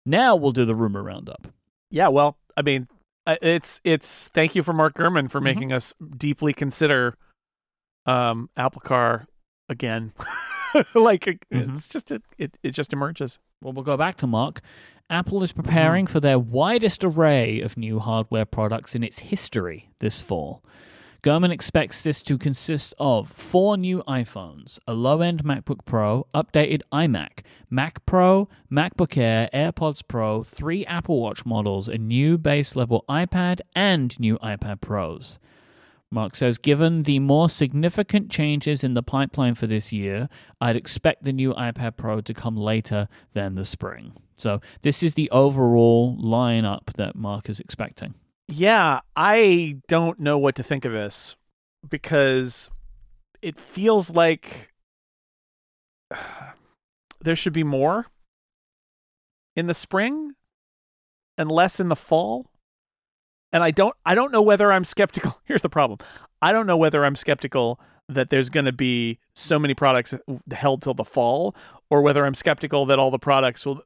Now we'll do the rumor roundup. Yeah, well, I mean, it's it's thank you for Mark Gurman for making us deeply consider um Apple Car again. <laughs> like it- it's just it, it it just emerges. Well, we'll go back to Mark. Apple is mm-hmm. preparing for their widest array of new hardware products in its history this fall. Gurman expects this to consist of four new iPhones, a low end MacBook Pro, updated iMac, Mac Pro, MacBook Air, AirPods Pro, three Apple Watch models, a new base level iPad, and new iPad Pros. Mark says, given the more significant changes in the pipeline for this year, I'd expect the new iPad Pro to come later than the spring. So, this is the overall lineup that Mark is expecting. Yeah, I don't know what to think of this because it feels like <sighs> there should be more in the spring and less in the fall. And I don't I don't know whether I'm skeptical. <laughs> Here's the problem. I don't know whether I'm skeptical that there's going to be so many products held till the fall or whether I'm skeptical that all the products will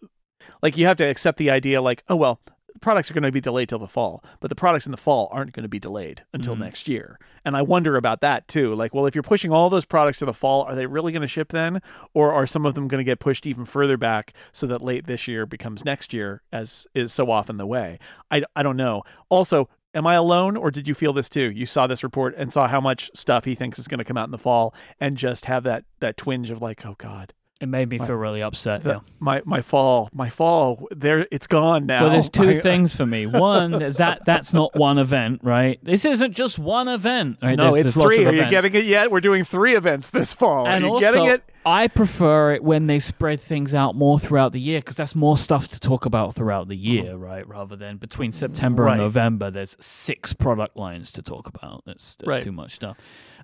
like you have to accept the idea like, oh well, products are going to be delayed till the fall, but the products in the fall aren't going to be delayed until Mhm. next year. And I wonder about that too. Like, well, if you're pushing all those products to the fall, are they really going to ship then? Or are some of them going to get pushed even further back so that late this year becomes next year, as is so often the way? I, I don't know. Also, am I alone or did you feel this too? You saw this report and saw how much stuff he thinks is going to come out in the fall and just have that, that twinge of like, oh God, It made me Wow. feel really upset. the- yeah. my, my fall, my fall, there, it's gone now. Well, there's two I- things for me. <laughs> One is that that's not one event, right? This isn't just one event. Right? No, There's- it's there's three. Are you getting it yet? We're doing three events this fall. And Are you also, getting it? I prefer it when they spread things out more throughout the year because that's more stuff to talk about throughout the year, right? Rather than between September Right. and November, there's six product lines to talk about. That's, that's Right. too much stuff.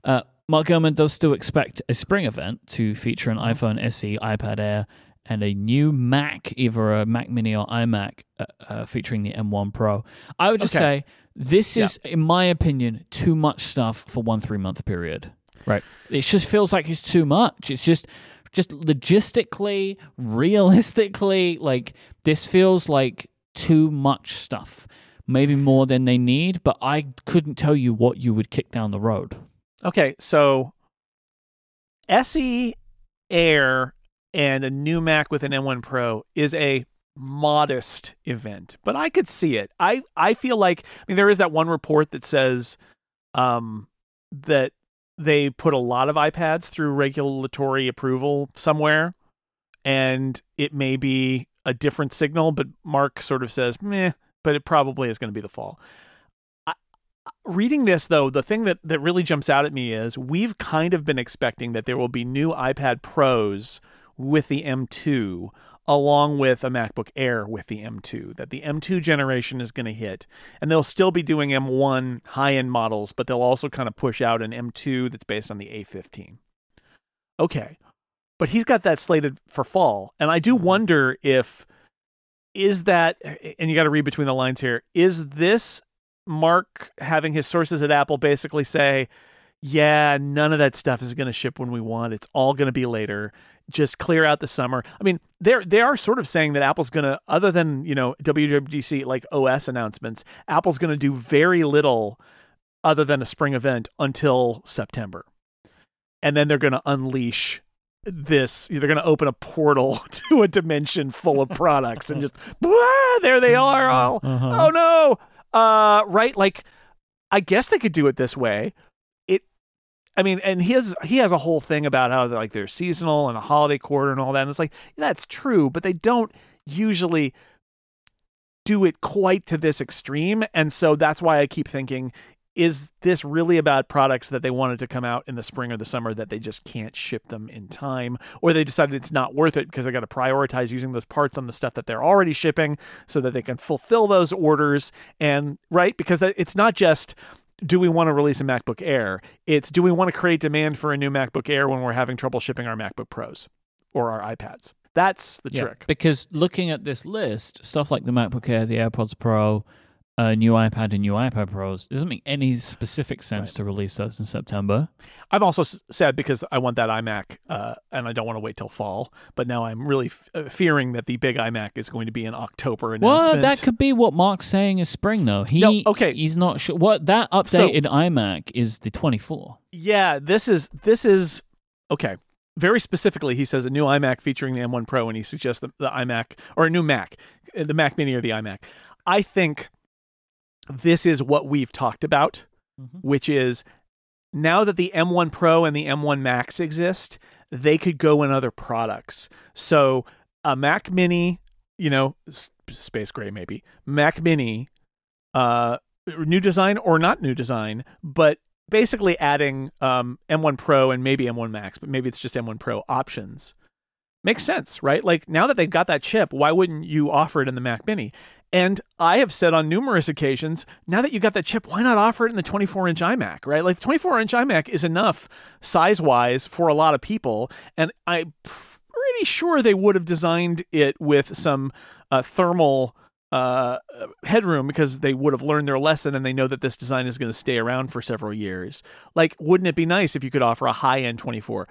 Uh, Mark Gurman does still expect a spring event to feature an iPhone SE, iPad Air, and a new Mac, either a Mac Mini or iMac, uh, uh, featuring the M1 Pro. I would just Okay. say this Yeah. is, in my opinion, too much stuff for one three month period. Right. It just feels like it's too much. It's just just logistically, realistically, like this feels like too much stuff. Maybe more than they need, but I couldn't tell you what you would kick down the road. Okay, so SE Air and a new Mac with an M1 Pro is a modest event, but I could see it. I I feel like I mean there is that one report that says um that they put a lot of iPads through regulatory approval somewhere and it may be a different signal, but Mark sort of says, "Meh," but it probably is going to be the fall reading this though the thing that, that really jumps out at me is we've kind of been expecting that there will be new ipad pros with the m2 along with a macbook air with the m2 that the m2 generation is going to hit. And they'll still be doing m1 high-end models but they'll also kind of push out an m2 that's based on the a15 okay but he's got that slated for fall and i do mm-hmm. wonder if is that and you got to read between the lines here is this Mark having his sources at Apple basically say, yeah, none of that stuff is going to ship when we want. It's all going to be later. Just clear out the summer. I mean, they're they are sort of saying that Apple's going to, other than you know WWDC like OS announcements, Apple's going to do very little other than a spring event until September, and then they're going to unleash this. They're going to open a portal <laughs> to a dimension full of products and just <laughs> blah, there they are all. <laughs> Uh-huh. Oh no uh right like i guess they could do it this way. It i mean and he has he has a whole thing about how like they're seasonal and a holiday quarter and all that and it's like that's true but they don't usually do it quite to this extreme and so that's why i keep thinking is this really about products that they wanted to come out in the spring or the summer that they just can't ship them in time? Or they decided it's not worth it because they got to prioritize using those parts on the stuff that they're already shipping so that they can fulfill those orders and right? Because it's not just do we want to release a MacBook Air? It's do we want to create demand for a new MacBook Air when we're having trouble shipping our MacBook Pros or our iPads? That's the Yeah, trick. Because looking at this list, stuff like the MacBook Air, the AirPods Pro, uh, new iPad, and new iPad Pros, it doesn't make any specific sense Right. to release those in September. I'm also sad because I want that iMac, uh, and I don't want to wait till fall. But now I'm really f- uh, fearing that the big iMac is going to be an October announcement. Well, that could be what Mark's saying is spring, though. He, No, okay. he's not sure. What that updated iMac is the 24. yeah, this is this is okay. Very specifically, he says a new iMac featuring the M1 Pro, and he suggests the, the iMac or a new Mac, uh, the Mac Mini or the iMac. I think this is what we've talked about. which is now that the M1 Pro and the M1 Max exist, they could go in other products. So a Mac Mini, you know, s- space gray maybe, Mac Mini, uh, new design or not new design, but basically adding um, M1 Pro and maybe M1 Max, but maybe it's just M1 Pro options. Makes sense, right? Like now that they've got that chip, why wouldn't you offer it in the Mac Mini? And I have said on numerous occasions, now that you got that chip, why not offer it in the 24 inch iMac, right? Like the 24 inch iMac is enough size wise for a lot of people. And I'm pretty sure they would have designed it with some uh, thermal uh, headroom because they would have learned their lesson and they know that this design is going to stay around for several years. Like, wouldn't it be nice if you could offer a high end 24?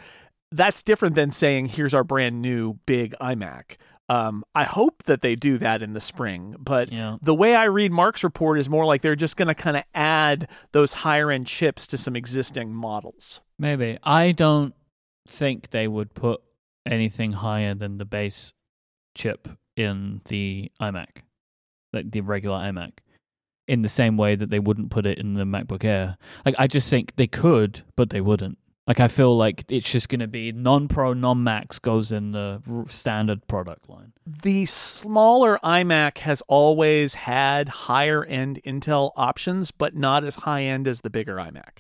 That's different than saying, here's our brand new big iMac. Um, I hope that they do that in the spring, but Yeah. the way I read Mark's report is more like they're just going to kind of add those higher end chips to some existing models. Maybe. I don't think they would put anything higher than the base chip in the iMac, like the regular iMac, in the same way that they wouldn't put it in the MacBook Air. Like, I just think they could, but they wouldn't. Like, I feel like it's just going to be non pro, non max goes in the r- standard product line. The smaller iMac has always had higher end Intel options, but not as high end as the bigger iMac.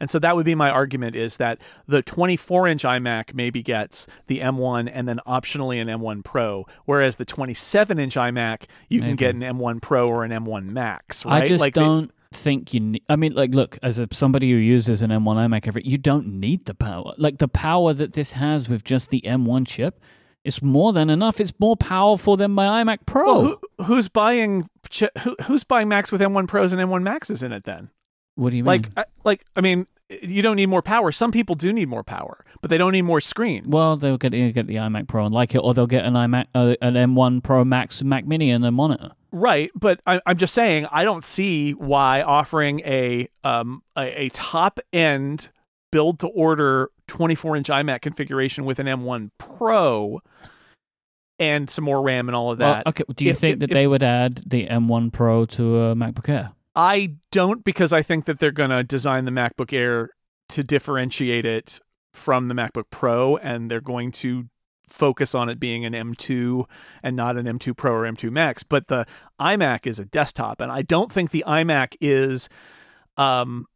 And so that would be my argument is that the 24 inch iMac maybe gets the M1 and then optionally an M1 Pro, whereas the 27 inch iMac you maybe. can get an M1 Pro or an M1 Max. Right? I just like don't. They, think you need i mean like look as a, somebody who uses an m1 imac every you don't need the power like the power that this has with just the m1 chip it's more than enough. It's more powerful than my iMac Pro. Well, who, who's buying who, who's buying Macs with M1 Pros and M1 Maxes in it then? What do you mean? Like, I, like I mean, you don't need more power. Some people do need more power, but they don't need more screen. Well, they'll get get the iMac Pro and like it, or they'll get an iMac, uh, an M1 Pro Max Mac Mini and a monitor. Right, but I, am just saying I don't see why offering a um a, a top end build to order 24 inch iMac configuration with an M1 Pro and some more RAM and all of that. Well, okay, do you if, think if, that if, they would add the M1 Pro to a MacBook Air? I don't because I think that they're going to design the MacBook Air to differentiate it from the MacBook Pro and they're going to focus on it being an M2 and not an M2 Pro or M2 Max. But the iMac is a desktop, and I don't think the iMac is um,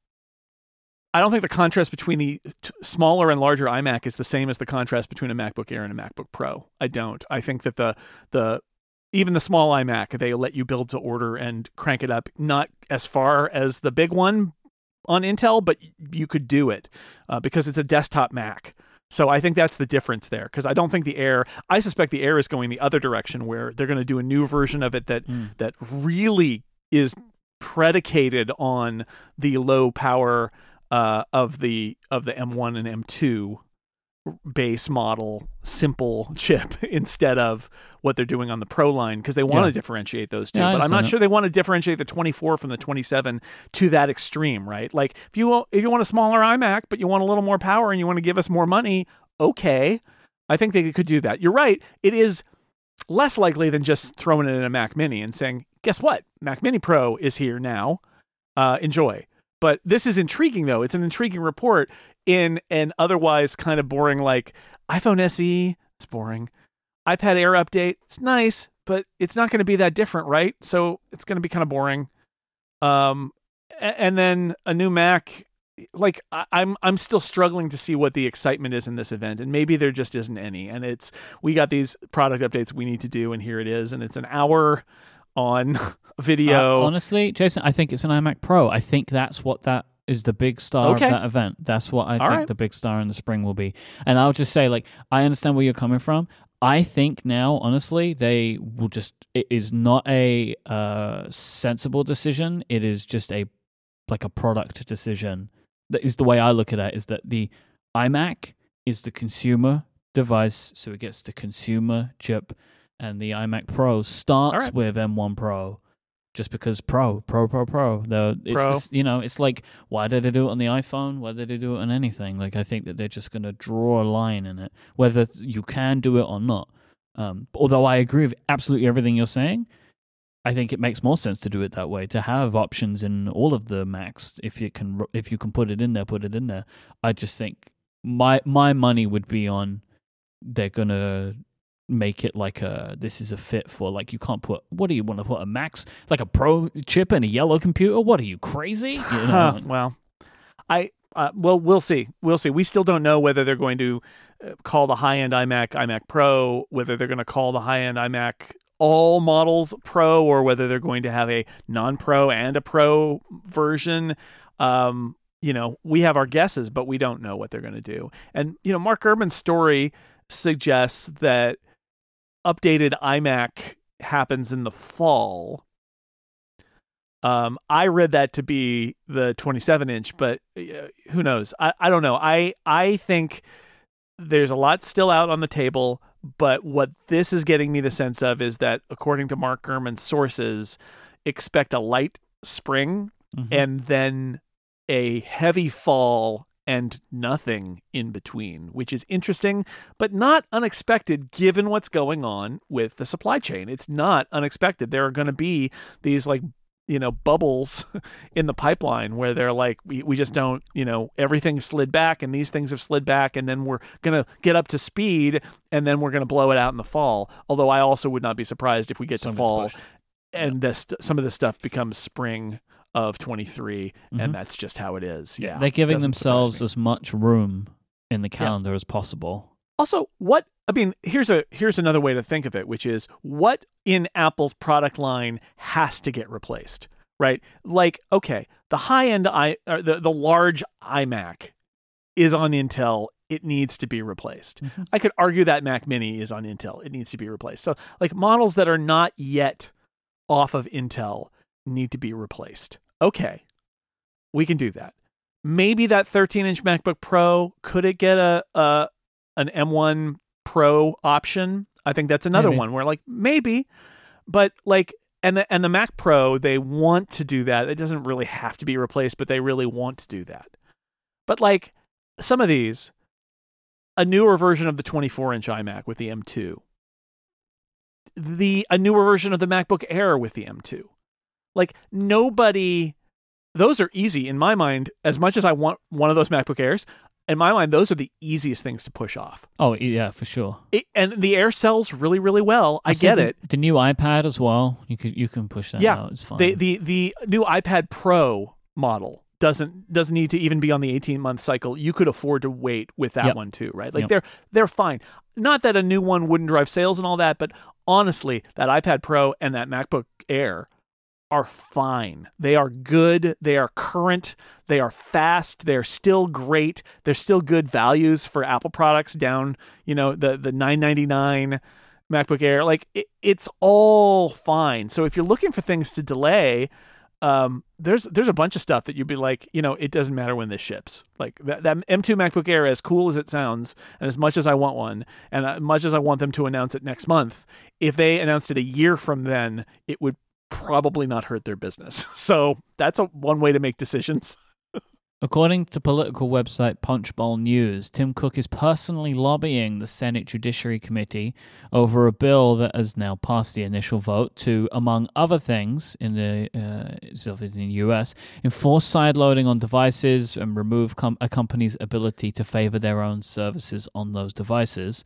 I don't think the contrast between the t- smaller and larger iMac is the same as the contrast between a MacBook Air and a MacBook Pro. I don't. I think that the the even the small iMac they let you build to order and crank it up not as far as the big one on Intel, but you could do it uh, because it's a desktop Mac. So I think that's the difference there because I don't think the Air. I suspect the Air is going the other direction where they're going to do a new version of it that mm. that really is predicated on the low power uh, of the of the M1 and M2 base model simple <laughs> chip instead of what they're doing on the Pro line because they want yeah. to differentiate those two. Yeah, but I'm not sure they want to differentiate the 24 from the 27 to that extreme, right? Like if you if you want a smaller iMac but you want a little more power and you want to give us more money, okay. I think they could do that. You're right. It is less likely than just throwing it in a Mac Mini and saying, "Guess what? Mac Mini Pro is here now. Uh, enjoy." But this is intriguing, though. It's an intriguing report in an otherwise kind of boring, like iPhone SE. It's boring. iPad Air update. It's nice, but it's not going to be that different, right? So it's going to be kind of boring. Um, and then a new Mac. Like I'm, I'm still struggling to see what the excitement is in this event, and maybe there just isn't any. And it's we got these product updates we need to do, and here it is, and it's an hour on <laughs> video. Uh, honestly, Jason, I think it's an iMac Pro. I think that's what that is the big star okay. of that event. That's what I All think right. the big star in the spring will be. And I'll just say, like, I understand where you're coming from. I think now, honestly, they will just. It is not a uh, sensible decision. It is just a like a product decision. That is the way I look at it. Is that the iMac is the consumer device, so it gets the consumer chip and the iMac Pro starts right. with M1 Pro just because Pro, Pro, Pro, Pro. Though it's Pro. This, you know, it's like why did they do it on the iPhone? Why did they do it on anything? Like I think that they're just going to draw a line in it, whether you can do it or not. Um, although I agree with absolutely everything you're saying, I think it makes more sense to do it that way to have options in all of the Macs. If you can, if you can put it in there, put it in there. I just think my my money would be on they're gonna make it like a this is a fit for like you can't put what do you want to put a max like a pro chip in a yellow computer? What are you crazy? You know? well i uh, well we'll see we'll see. We still don't know whether they're going to uh, call the high end imac imac pro whether they're going to call the high end imac all models pro or whether they're going to have a non-pro and a pro version. Um you know we have our guesses but we don't know what they're going to do. And you know mark gurman's story suggests that updated iMac happens in the fall. Um, I read that to be the 27 inch, but uh, who knows? I, I don't know. I I think there's a lot still out on the table, but what this is getting me the sense of is that according to Mark Gurman's sources, expect a light spring mm-hmm. and then a heavy fall and nothing in between, which is interesting, but not unexpected given what's going on with the supply chain. It's not unexpected. There are going to be these like you know bubbles <laughs> in the pipeline where they're like we, we just don't you know everything slid back and these things have slid back and then we're going to get up to speed and then we're going to blow it out in the fall although i also would not be surprised if we get some to fall and this some of this stuff becomes spring of 23 Mhm. and that's just how it is. Yeah. They're giving themselves as much room in the calendar as possible. Also, what I mean, here's a here's another way to think of it, which is what in Apple's product line has to get replaced, right? Like, okay, the high end i or the the large iMac is on Intel. It needs to be replaced. Mhm. I could argue that Mac Mini is on Intel. It needs to be replaced. So, like models that are not yet off of Intel need to be replaced. Okay, we can do that. Maybe that 13 inch MacBook Pro could it get a, a an M1 Pro option? I think that's another Maybe. one where like maybe, but like and the and the Mac Pro they want to do that. It doesn't really have to be replaced, but they really want to do that. But like some of these, a newer version of the 24 inch iMac with the M2, the a newer version of the MacBook Air with the M2. Like nobody, those are easy in my mind. As much as I want one of those MacBook Airs, in my mind, those are the easiest things to push off. Oh yeah, for sure. It, and the Air sells really, really well. I Also, get the, it. The new iPad as well. You could you can push that Yeah, out. It's fine. The the the new iPad Pro model doesn't doesn't need to even be on the 18 month cycle. You could afford to wait with that Yep. one too, right? Like Yep. they're they're fine. Not that a new one wouldn't drive sales and all that, but honestly, that iPad Pro and that MacBook Air are fine. They are good. They are current. They are fast. They're still great. They're still good values for Apple products down, you know, the the 999 MacBook Air. Like it, it's all fine. So if you're looking for things to delay, um, there's there's a bunch of stuff that you'd be like, you know, it doesn't matter when this ships. Like that, that M2 MacBook Air, as cool as it sounds, and as much as I want one, and as much as I want them to announce it next month, if they announced it a year from then, it would probably not hurt their business. <laughs> So that's a one way to make decisions. <laughs> According to political website Punchbowl News, Tim Cook is personally lobbying the Senate Judiciary Committee over a bill that has now passed the initial vote to, among other things, in the uh, in the U.S., enforce side loading on devices and remove com- a company's ability to favor their own services on those devices.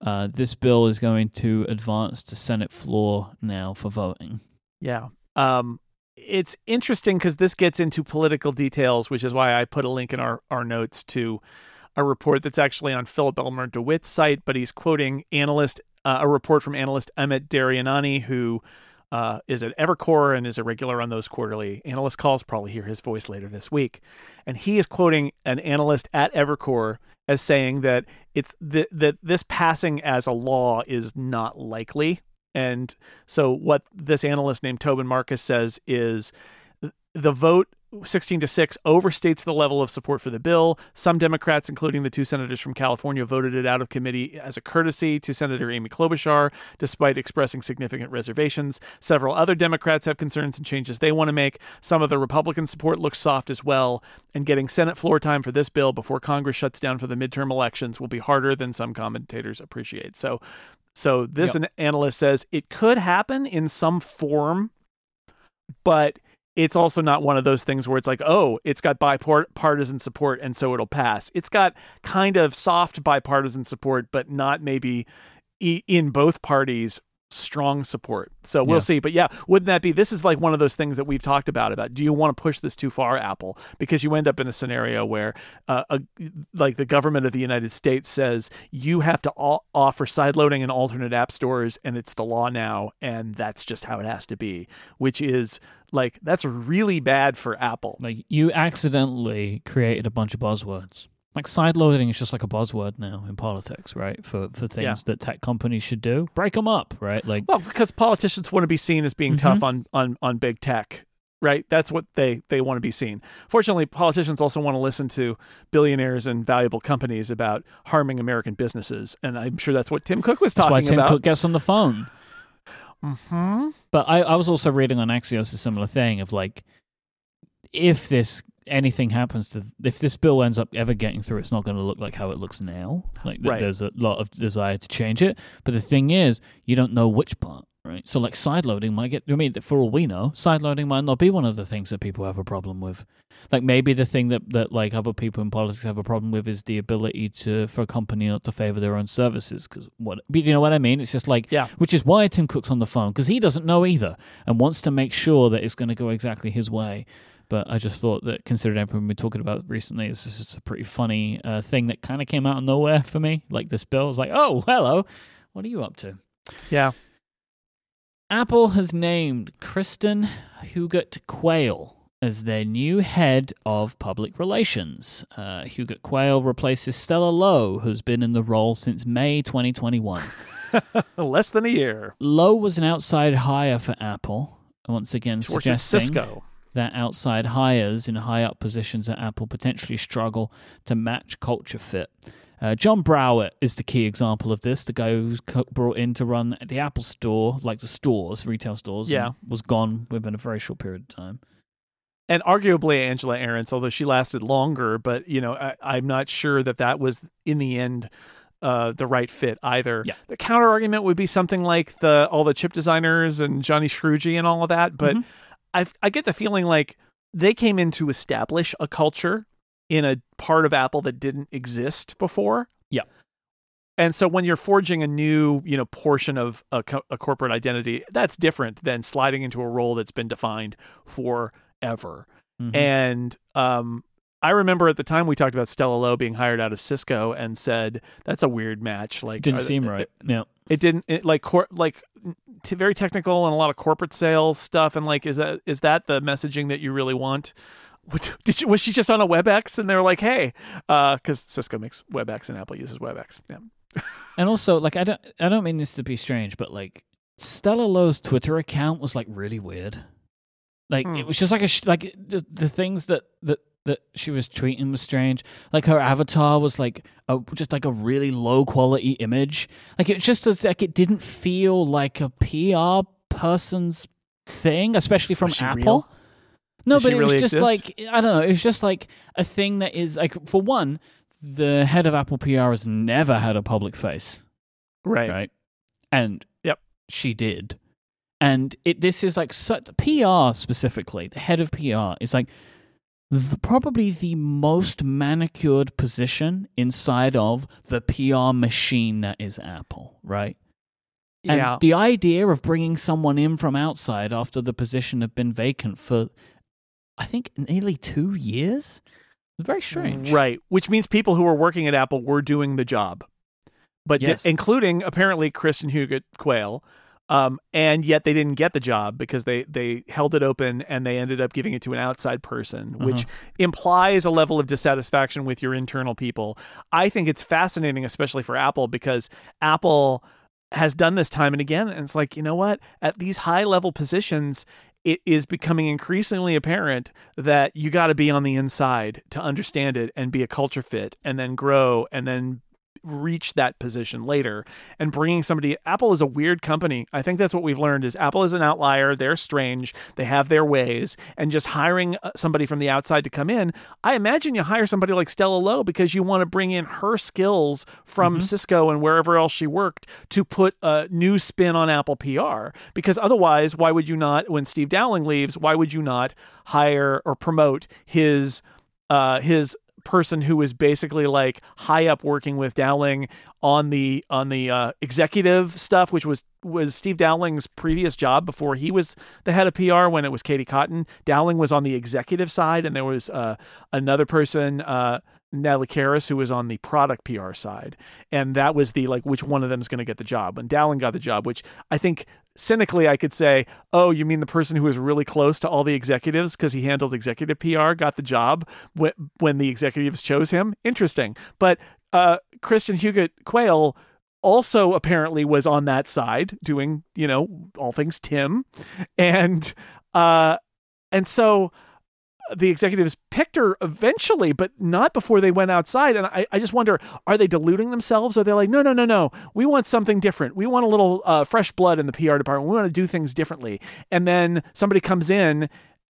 Uh, this bill is going to advance to Senate floor now for voting. Yeah. Um, it's interesting because this gets into political details, which is why I put a link in our, our notes to a report that's actually on Philip Elmer DeWitt's site, but he's quoting analyst uh, a report from analyst Amit Daryanani, who uh, is at Evercore and is a regular on those quarterly analyst calls. Probably hear his voice later this week, and he is quoting an analyst at Evercore as saying that it's th- that this passing as a law is not likely. And so, what this analyst named Tobin Marcus says is the vote 16 to 6 overstates the level of support for the bill. Some Democrats, including the two senators from California, voted it out of committee as a courtesy to Senator Amy Klobuchar, despite expressing significant reservations. Several other Democrats have concerns and changes they want to make. Some of the Republican support looks soft as well, and getting Senate floor time for this bill before Congress shuts down for the midterm elections will be harder than some commentators appreciate. So, so this Yep. an analyst says it could happen in some form, but it's also not one of those things where it's like, oh, it's got bipartisan support and so it'll pass. It's got kind of soft bipartisan support, but not maybe in both parties strong support. So we'll Yeah. see. But yeah, wouldn't that be this is like one of those things that we've talked about about do you want to push this too far Apple because you end up in a scenario where uh, a, like the government of the United States says you have to all offer sideloading and alternate app stores and it's the law now and that's just how it has to be, which is like that's really bad for Apple. Like you accidentally created a bunch of buzzwords. Like side loading is just like a buzzword now in politics, right? For for things Yeah. that tech companies should do, break them up, right? Like Well, because politicians want to be seen as being Mhm. tough on, on, on big tech, right? That's what they, they want to be seen. Fortunately, politicians also want to listen to billionaires and valuable companies about harming American businesses. And I'm sure that's what Tim Cook was that's why talking Tim about. Cook gets on the phone. hmm But I, I was also reading on Axios a similar thing of like, if this anything happens to if this bill ends up ever getting through, it's not going to look like how it looks now. Like Right. there's a lot of desire to change it, but the thing is, you don't know which part. Right, so like sideloading might get. I mean, for all we know, sideloading might not be one of the things that people have a problem with. Like maybe the thing that, that like other people in politics have a problem with is the ability to for a company not to favor their own services. Because what but you know what I mean? It's just like Yeah. which is why Tim Cook's on the phone because he doesn't know either and wants to make sure that it's going to go exactly his way. But I just thought that considering everything we've been talking about recently, it's just a pretty funny uh, thing that kind of came out of nowhere for me. Like this bill was like, oh, hello, what are you up to? Yeah. Apple has named Kristin Huguet Quayle as their new head of public relations. Uh, Huguet Quayle replaces Stella Low, who's been in the role since May 2021. <laughs> Less than a year. Low was an outside hire for Apple, once again She suggesting Cisco. That outside hires in high up positions at Apple potentially struggle to match culture fit. Uh, John Browett is the key example of this. The guy who co- brought in to run the Apple store, like the stores, retail stores, Yeah. was gone within a very short period of time. and arguably Angela Ahrendts, although she lasted longer, but you know, I, I'm not sure that that was in the end uh, the right fit either. Yeah. The counter argument would be something like the all the chip designers and Johny Srouji and all of that, but Mhm. I I get the feeling like they came in to establish a culture in a part of Apple that didn't exist before. Yeah. And so when you're forging a new, you know, portion of a, co- a corporate identity, that's different than sliding into a role that's been defined forever. Mhm. And um, I remember at the time we talked about Stella Low being hired out of Cisco and said that's a weird match. Like Didn't are- seem right. It, yeah. it didn't it, like cor- like t- very technical and a lot of corporate sales stuff. And like, is that is that the messaging that you really want? <laughs> What- Did you, was she just on a WebEx and they were like, hey, because Cisco makes WebEx and Apple uses WebEx. Yeah. <laughs> And also, like, I don't, I don't mean this to be strange, but like, Stella Low's Twitter account was like really weird. Like, Hmm. it was just like a sh- like the, the things that that that she was tweeting was strange. Like her avatar was like a, just like a really low quality image. Like it just was like it didn't feel like a PR person's thing, especially from Apple. real? No, Does but it was just exist? like I don't know. It was just like a thing that is like for one, the head of Apple PR has never had a public face Right. right? And Yep. she did. And it this is like such PR specifically. The head of PR is like the, probably the most manicured position inside of the PR machine that is Apple, right? And Yeah. the idea of bringing someone in from outside after the position had been vacant for, I think, nearly two years. Very strange. Right. Which means people who were working at Apple were doing the job, but di- including apparently Kristin Huguet Quayle. Um, and yet they didn't get the job because they, they held it open and they ended up giving it to an outside person, which implies a level of dissatisfaction with your internal people. I think it's fascinating, especially for Apple, because Apple has done this time and again. And it's like, you know what? At these high level positions, it is becoming increasingly apparent that you got to be on the inside to understand it and be a culture fit and then grow and then reach that position later. And bringing somebody apple is a weird company. I think that's what we've learned is apple is an outlier. They're strange. They have their ways. And just hiring uh, somebody from the outside to come in i imagine you hire somebody like stella low because you want to bring in her skills from cisco and wherever else she worked to put a new spin on apple pr because otherwise why would you not when steve dowling leaves why would you not hire or promote his uh, his person who was basically like high up working with Dowling on the on the uh, executive stuff, which was was Steve Dowling's previous job before he was the head of PR when it was Katie Cotton. Dowling was on the executive side, and there was uh, another person. Uh, Natalie Kerris, who was on the product PR side, and that was the like which one of them is going to get the job. When Dowling got the job, which I think cynically I could say, oh, you mean the person who was really close to all the executives because he handled executive PR got the job when the executives chose him? Interesting, but uh, Kristin Huguet Quayle also apparently was on that side doing you know all things Tim, and uh, and so the executives picked her eventually, but not before they went outside. And I, I just wonder, are they deluding themselves? Are they like, no, no, no, no, we want something different. We want a little uh, fresh blood in the PR department. We want to do things differently. And then somebody comes in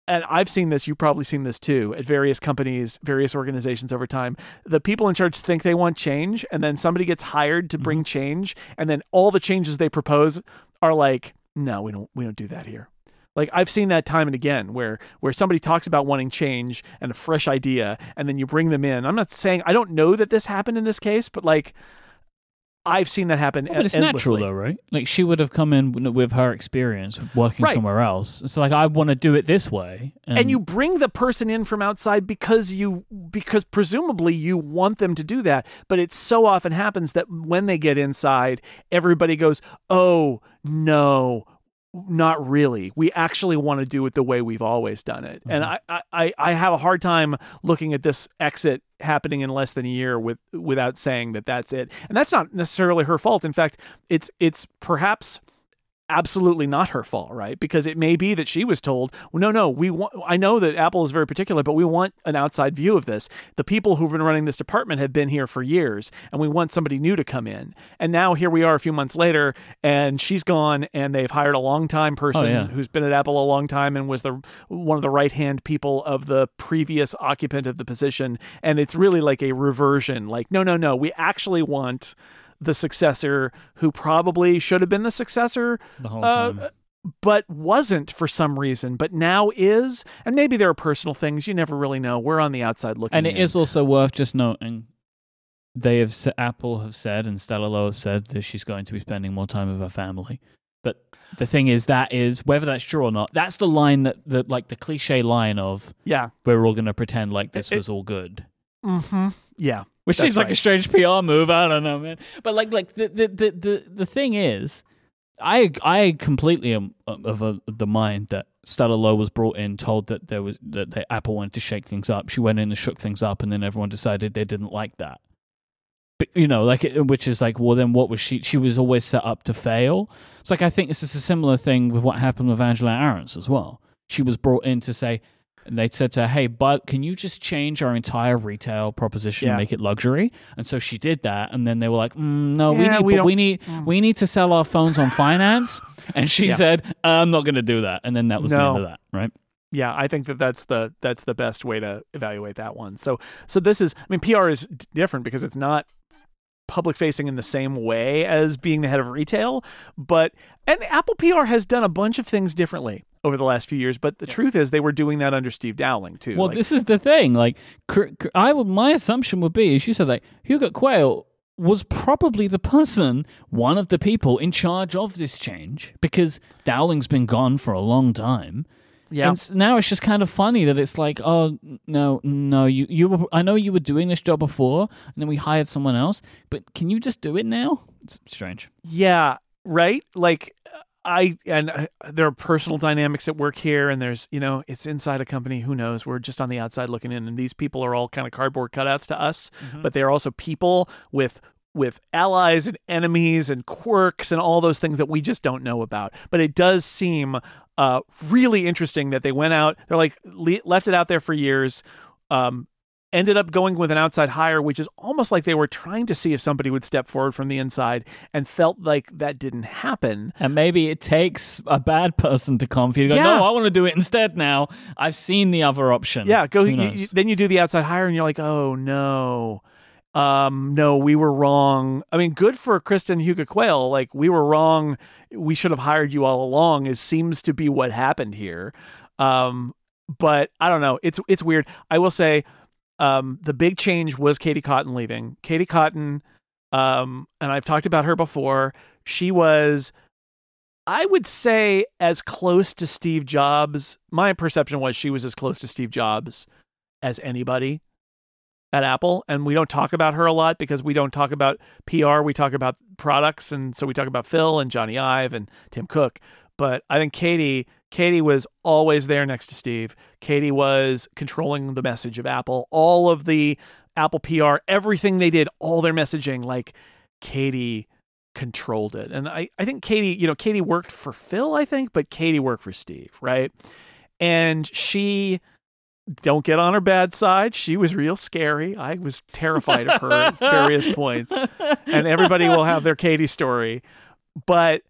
and I've seen this, you've probably seen this too, at various companies, various organizations over time. The people in charge think they want change, and then somebody gets hired to bring change, and then all the changes they propose are like, no, we don't we don't do that here. Like I've seen that time and again where where somebody talks about wanting change and a fresh idea and then you bring them in. I'm not saying I don't know that this happened in this case, but like I've seen that happen. But it's endlessly. natural though, right? Like she would have come in with her experience working Right. somewhere else. It's like I want to do it this way, and, and you bring the person in from outside because you because presumably you want them to do that but it so often happens that when they get inside everybody goes oh no not really. We actually want to do it the way we've always done it. And mm-hmm. I, I i have a hard time looking at this exit happening in less than a year with without saying that that's it. And that's not necessarily her fault. In fact it's it's perhaps absolutely not her fault, right? Because it may be that she was told, well, no, no, we want, I know that Apple is very particular, but we want an outside view of this. The people who've been running this department have been here for years, and we want somebody new to come in. And now here we are a few months later, and she's gone, and they've hired a long-time oh, person yeah. who's been at Apple a long time and was the one of the right-hand people of the previous occupant of the position. And it's really like a reversion. Like, no, no, no, we actually want the successor who probably should have been the successor the whole uh, but wasn't for some reason, but now is. And maybe there are personal things you never really know. We're on the outside looking. And it in. is also worth just noting they have Apple have said and Stella Low have said that she's going to be spending more time with her family. But the thing is, that is whether that's true or not. That's the line that, that like the cliche line of yeah. we're all going to pretend like this It- was all good. Mm-hmm. Yeah. Which That's seems like a strange PR move. I don't know, man. But like, like the the the the, the thing is, I I completely am um, of a, the mind that Stella Low was brought in, told that there was that Apple wanted to shake things up. She went in and shook things up, and then everyone decided they didn't like that. But, you know, like, it- which is like, well, then what was she? She was always set up to fail. It's like I think this is a similar thing with what happened with Angela Ahrendts as well. She was brought in to say, and they said to her, "Hey, but can you just change our entire retail proposition Yeah. and make it luxury?" And so she did that, and then they were like, mm, "No, we need, we but we need, we need to sell our phones on finance." <laughs> And she Yeah. said, "I'm not going to do that." And then that was the end of that, right? Yeah, I think that that's the that's the best way to evaluate that one. So so this is I mean PR is different because it's not public facing in the same way as being the head of retail, but and Apple PR has done a bunch of things differently over the last few years, but the truth is they were doing that under Steve Dowling too. Well, Like, this is the thing. Like, I would, my assumption would be, as you said, like Huguet Quayle was probably the person, one of the people in charge of this change, because Dowling's been gone for a long time. yeah. And now it's just kind of funny that it's like, oh no, no, you you were, I know you were doing this job before, and then we hired someone else, but can you just do it now? It's strange. Yeah, right. Like uh, I and uh, there are personal dynamics at work here, and there's you know it's inside a company. Who knows? We're just on the outside looking in, and these people are all kind of cardboard cutouts to us, but they're also people with with allies and enemies and quirks and all those things that we just don't know about. But it does seem uh, really interesting that they went out. They're like le- left it out there for years. Um, ended up going with an outside hire, which is almost like they were trying to see if somebody would step forward from the inside and felt like that didn't happen. And maybe it takes a bad person to come for you to go, Yeah. no, I want to do it instead now. I've seen the other option. Yeah, go. You, you- then you do the outside hire, and you're like, oh no, um, no, we were wrong. I mean, good for Kristin Huguet Quayle. Like we were wrong. We should have hired you all along. Is seems to be what happened here. Um, but I don't know. It's it's weird. I will say, um, the big change was Katie Cotton leaving. Katie Cotton, um, and I've talked about her before. She was I would say as close to Steve Jobs. My perception was she was as close to Steve Jobs as anybody at Apple. And we don't talk about her a lot because we don't talk about PR. We talk about products. And so we talk about Phil and Jony Ive and Tim Cook. But I think Katie, Katie was always there next to Steve. Katie was controlling the message of Apple. All of the Apple PR, everything they did, all their messaging, like Katie controlled it. And I, I think Katie, you know, Katie worked for Phil, I think, but Katie worked for Steve, right? And she don't get on her bad side. She was real scary. I was terrified of her at various points. And everybody will have their Katie story. But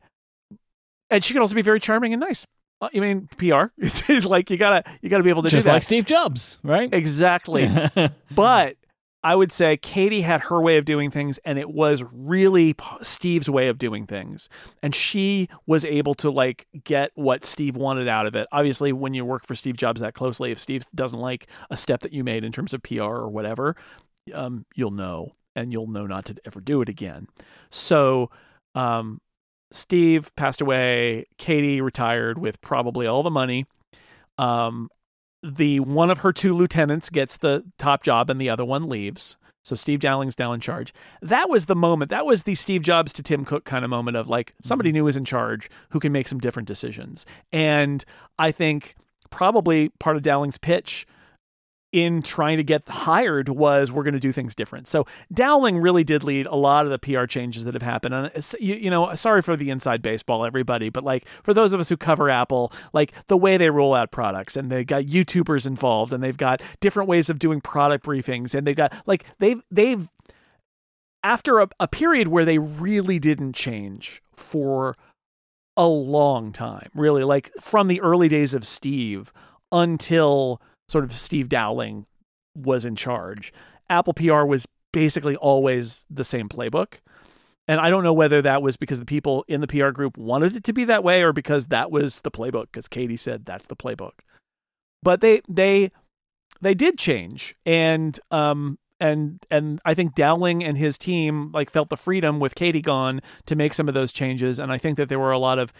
and she could also be very charming and nice. I mean, PR. <laughs> It's like you gotta you gotta be able to Just do that. like Steve Jobs, right? exactly. <laughs> but I would say Katie had her way of doing things, and it was really Steve's way of doing things. And she was able to like get what Steve wanted out of it. Obviously, when you work for Steve Jobs that closely, if Steve doesn't like a step that you made in terms of PR or whatever, um, you'll know, and you'll know not to ever do it again. So, um, Steve passed away. Katie retired with probably all the money. Um, the one of her two lieutenants gets the top job and the other one leaves. So Steve Dowling's now in charge. That was the moment. That was the Steve Jobs to Tim Cook kind of moment of like somebody new is in charge who can make some different decisions. And I think probably part of Dowling's pitch in trying to get hired was we're going to do things different. So Dowling really did lead a lot of the PR changes that have happened. And you, you know, sorry for the inside baseball, everybody, but like for those of us who cover Apple, like the way they roll out products and they've got YouTubers involved and they've got different ways of doing product briefings and they've got like they've they've after a, a period where they really didn't change for a long time, really like from the early days of Steve until sort of Steve Dowling was in charge. Apple PR was basically always the same playbook. And I don't know whether that was because the people in the PR group wanted it to be that way or because that was the playbook because Katie said that's the playbook. But they they they did change and um and and I think Dowling and his team like felt the freedom with Katie gone to make some of those changes and I think that there were a lot of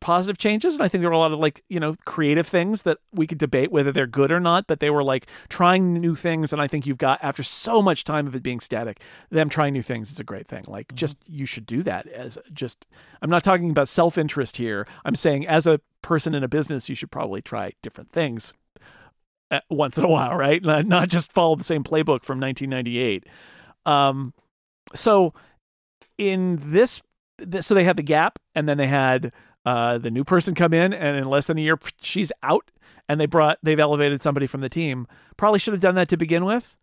positive changes and I think there were a lot of like you know creative things that we could debate whether they're good or not but they were like trying new things and I think you've got after so much time of it being static them trying new things is a great thing. Like Mm-hmm. just you should do that as just I'm not talking about self-interest here. I'm saying as a person in a business you should probably try different things once in a while right? Not, not just follow the same playbook from 1998 um so in this so they had the gap and then they had uh, the new person come in and in less than a year <sniffs> she's out and they brought they've elevated somebody from the team. Probably should have done that to begin with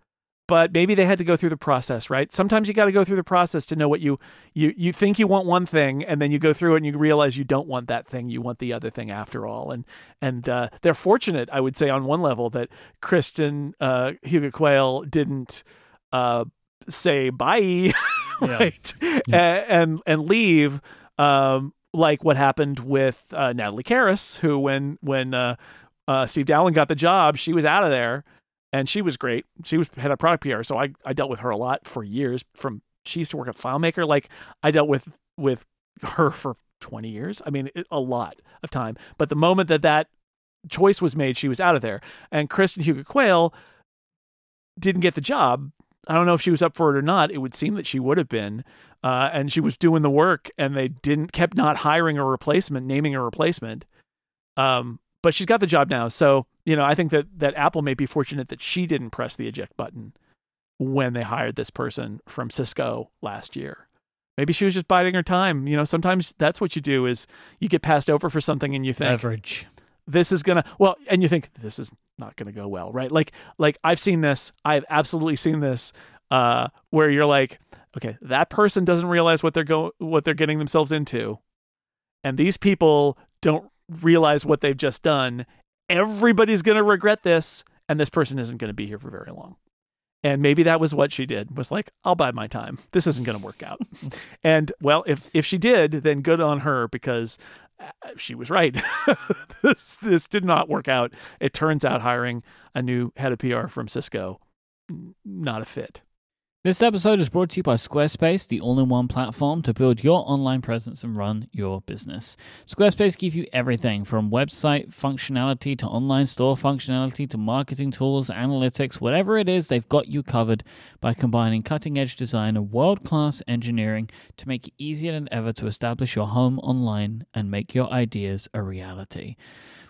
but maybe they had to go through the process right? Sometimes you got to go through the process to know what you you you think you want one thing and then you go through it and you realize you don't want that thing you want the other thing after all. And and uh, they're fortunate i would say on one level that kristin uh, huguet quayle didn't uh, say bye <laughs> right? A- and and leave um like what happened with uh, Natalie Kerris, who when when uh, uh, Steve Dowling got the job, she was out of there, and she was great. She was head of product PR, so I I dealt with her a lot for years. From she used to work at FileMaker, like I dealt with with her for twenty years. I mean, it, a lot of time. But the moment that that choice was made, she was out of there. And Kristin Huguet Quayle didn't get the job. I don't know if she was up for it or not. It would seem that she would have been. Uh, and she was doing the work, and they didn't kept not hiring a replacement, naming a replacement. Um, but she's got the job now, so you know I think that that Apple may be fortunate that she didn't press the eject button when they hired this person from Cisco last year. Maybe she was just biding her time. You know, sometimes that's what you do is you get passed over for something and you think Leverage. This is gonna well and you think this is not gonna go well right? Like like i've seen this. I've absolutely seen this uh where you're like okay that person doesn't realize what they're go what they're getting themselves into and these people don't realize what they've just done. Everybody's gonna regret this and this person isn't gonna be here for very long. And maybe that was what she did was like i'll buy my time. This isn't going to work out. <laughs> And well if if she did then good on her because she was right. <laughs> This this did not work out. It turns out hiring a new head of pr from cisco not a fit This episode is brought to you by Squarespace, the all in one platform to build your online presence and run your business. Squarespace gives you everything from website functionality to online store functionality to marketing tools, analytics, whatever it is, they've got you covered by combining cutting edge design and world class engineering to make it easier than ever to establish your home online and make your ideas a reality.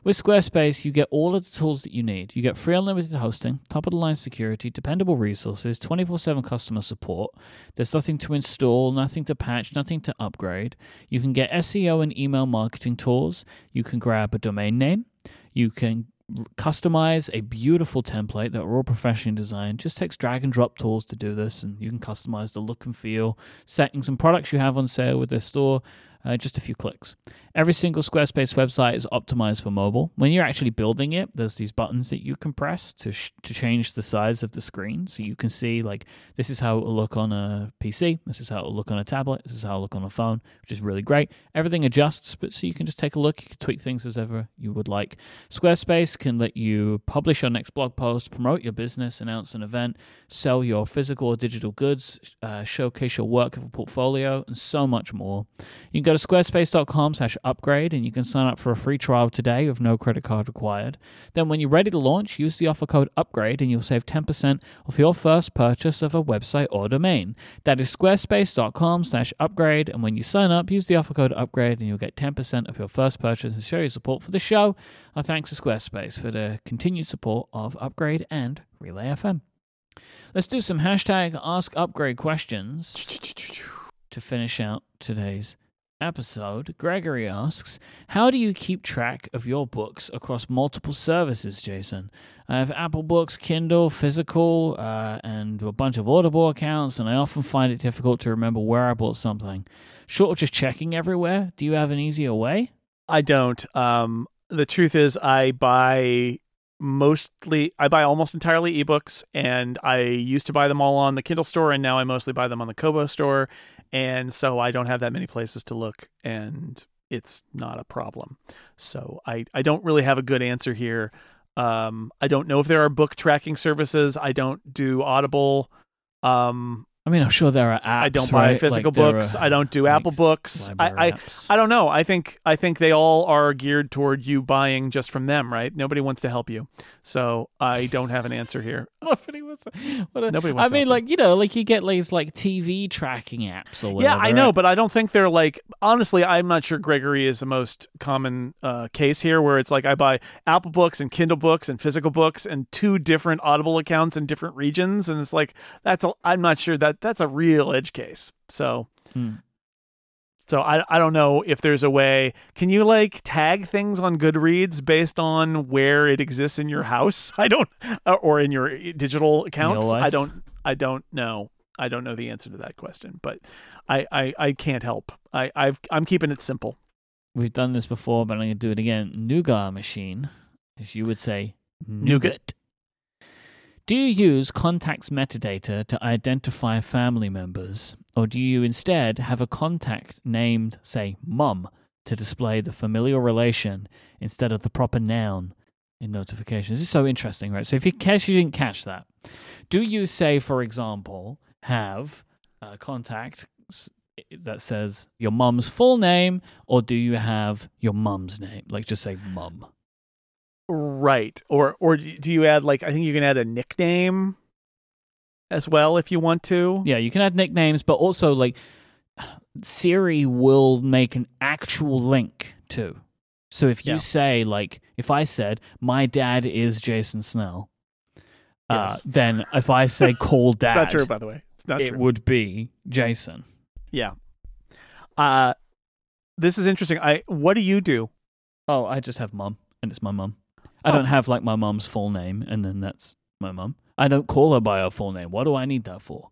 With Squarespace, you get all of the tools that you need. You get free unlimited hosting, top of the line security, dependable resources, 24 7 customer support. There's nothing to install, nothing to patch, nothing to upgrade. You can get SEO and email marketing tools. You can grab a domain name. You can customize a beautiful template that are all professionally designed. Just takes drag and drop tools to do this, and you can customize the look and feel, settings, and products you have on sale with their store uh, just a few clicks. Every single Squarespace website is optimized for mobile. When you're actually building it, there's these buttons that you can press to sh- to change the size of the screen, so you can see like this is how it will look on a PC, this is how it will look on a tablet, this is how it will look on a phone, which is really great. Everything adjusts, but so you can just take a look, you can tweak things as ever you would like. Squarespace can let you publish your next blog post, promote your business, announce an event, sell your physical or digital goods, uh, showcase your work of a portfolio, and so much more. You can go to squarespace.com slash upgrade and you can sign up for a free trial today with no credit card required. Then, when you're ready to launch, use the offer code UPGRADE and you'll save 10% off your first purchase of a website or domain. That is squarespace.com slash upgrade and when you sign up, use the offer code UPGRADE and you'll get 10% of your first purchase and show your support for the show. Our thanks to Squarespace for the continued support of Upgrade and Relay FM. Let's do some hashtag Ask Upgrade questions <laughs> to finish out today's episode. Gregory asks, How do you keep track of your books across multiple services, Jason? I have Apple Books, Kindle, physical, uh, and a bunch of Audible accounts, and I often find it difficult to remember where I bought something. Short of just checking everywhere, do you have an easier way? I don't. Um, the truth is, I buy mostly I buy almost entirely ebooks and I used to buy them all on the Kindle store and now I mostly buy them on the Kobo store and so I don't have that many places to look and it's not a problem. So I I don't really have a good answer here. Um I don't know if there are book tracking services. I don't do Audible. Um I mean, I'm sure there are apps. I don't buy right? physical Like, books. are, I don't do like, Apple Books. I, I. I don't know. I think I think they all are geared toward you buying just from them, right? Nobody wants to help you, so I don't have an answer here. <laughs> Nobody wants. What a, Nobody wants I mean, like you know, like you get these like TV tracking apps or yeah. I know, but I don't think they're like. Honestly, I'm not sure Gregory is the most common uh, case here, where it's like I buy Apple Books and Kindle books and physical books and two different Audible accounts in different regions, and it's like that's. A, I'm not sure that that's a real edge case. So. Hmm. So I I don't know if there's a way. Can you like tag things on Goodreads based on where it exists in your house? <laughs> I don't, uh, or in your digital accounts. I don't. I don't know. I don't know the answer to that question, but I I, I can't help. I I've, I'm keeping it simple. We've done this before, but I'm going to do it again. Nougat machine, as you would say, Nougat. Do you use contacts metadata to identify family members, or do you instead have a contact named, say, mum, to display the familial relation instead of the proper noun in notifications? This is so interesting, right? So, if you catch, you didn't catch that, do you say, for example, have a contact that says your mum's full name, or do you have your mum's name? Like, just say mum. Right. Or or do you add like I think you can add a nickname as well if you want to. Yeah, you can add nicknames, but also like Siri will make an actual link too. So if you Yeah. say like if I said my dad is Jason Snell, uh, <laughs> then if I say call dad, It's not true, by the way. It's not it true. would be Jason. Yeah. Uh this is interesting. I what do you do? Oh, I just have mum, and it's my mum. I Oh. don't have like my mum's full name, and then that's my mum. I don't call her by her full name. What do I need that for?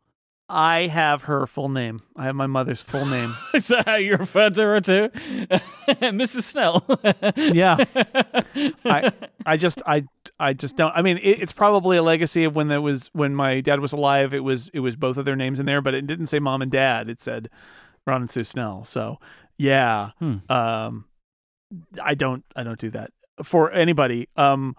I have her full name. I have my mother's full name. <laughs> Is that how you refer to her too, <laughs> Mrs. Snell? Yeah. I <laughs> I just I I just don't. I mean, it, it's probably a legacy of when that was when my dad was alive. It was it was both of their names in there, but it didn't say mom and dad. It said Ron and Sue Snell. So yeah, Hmm. um, I don't I don't do that for anybody. Um,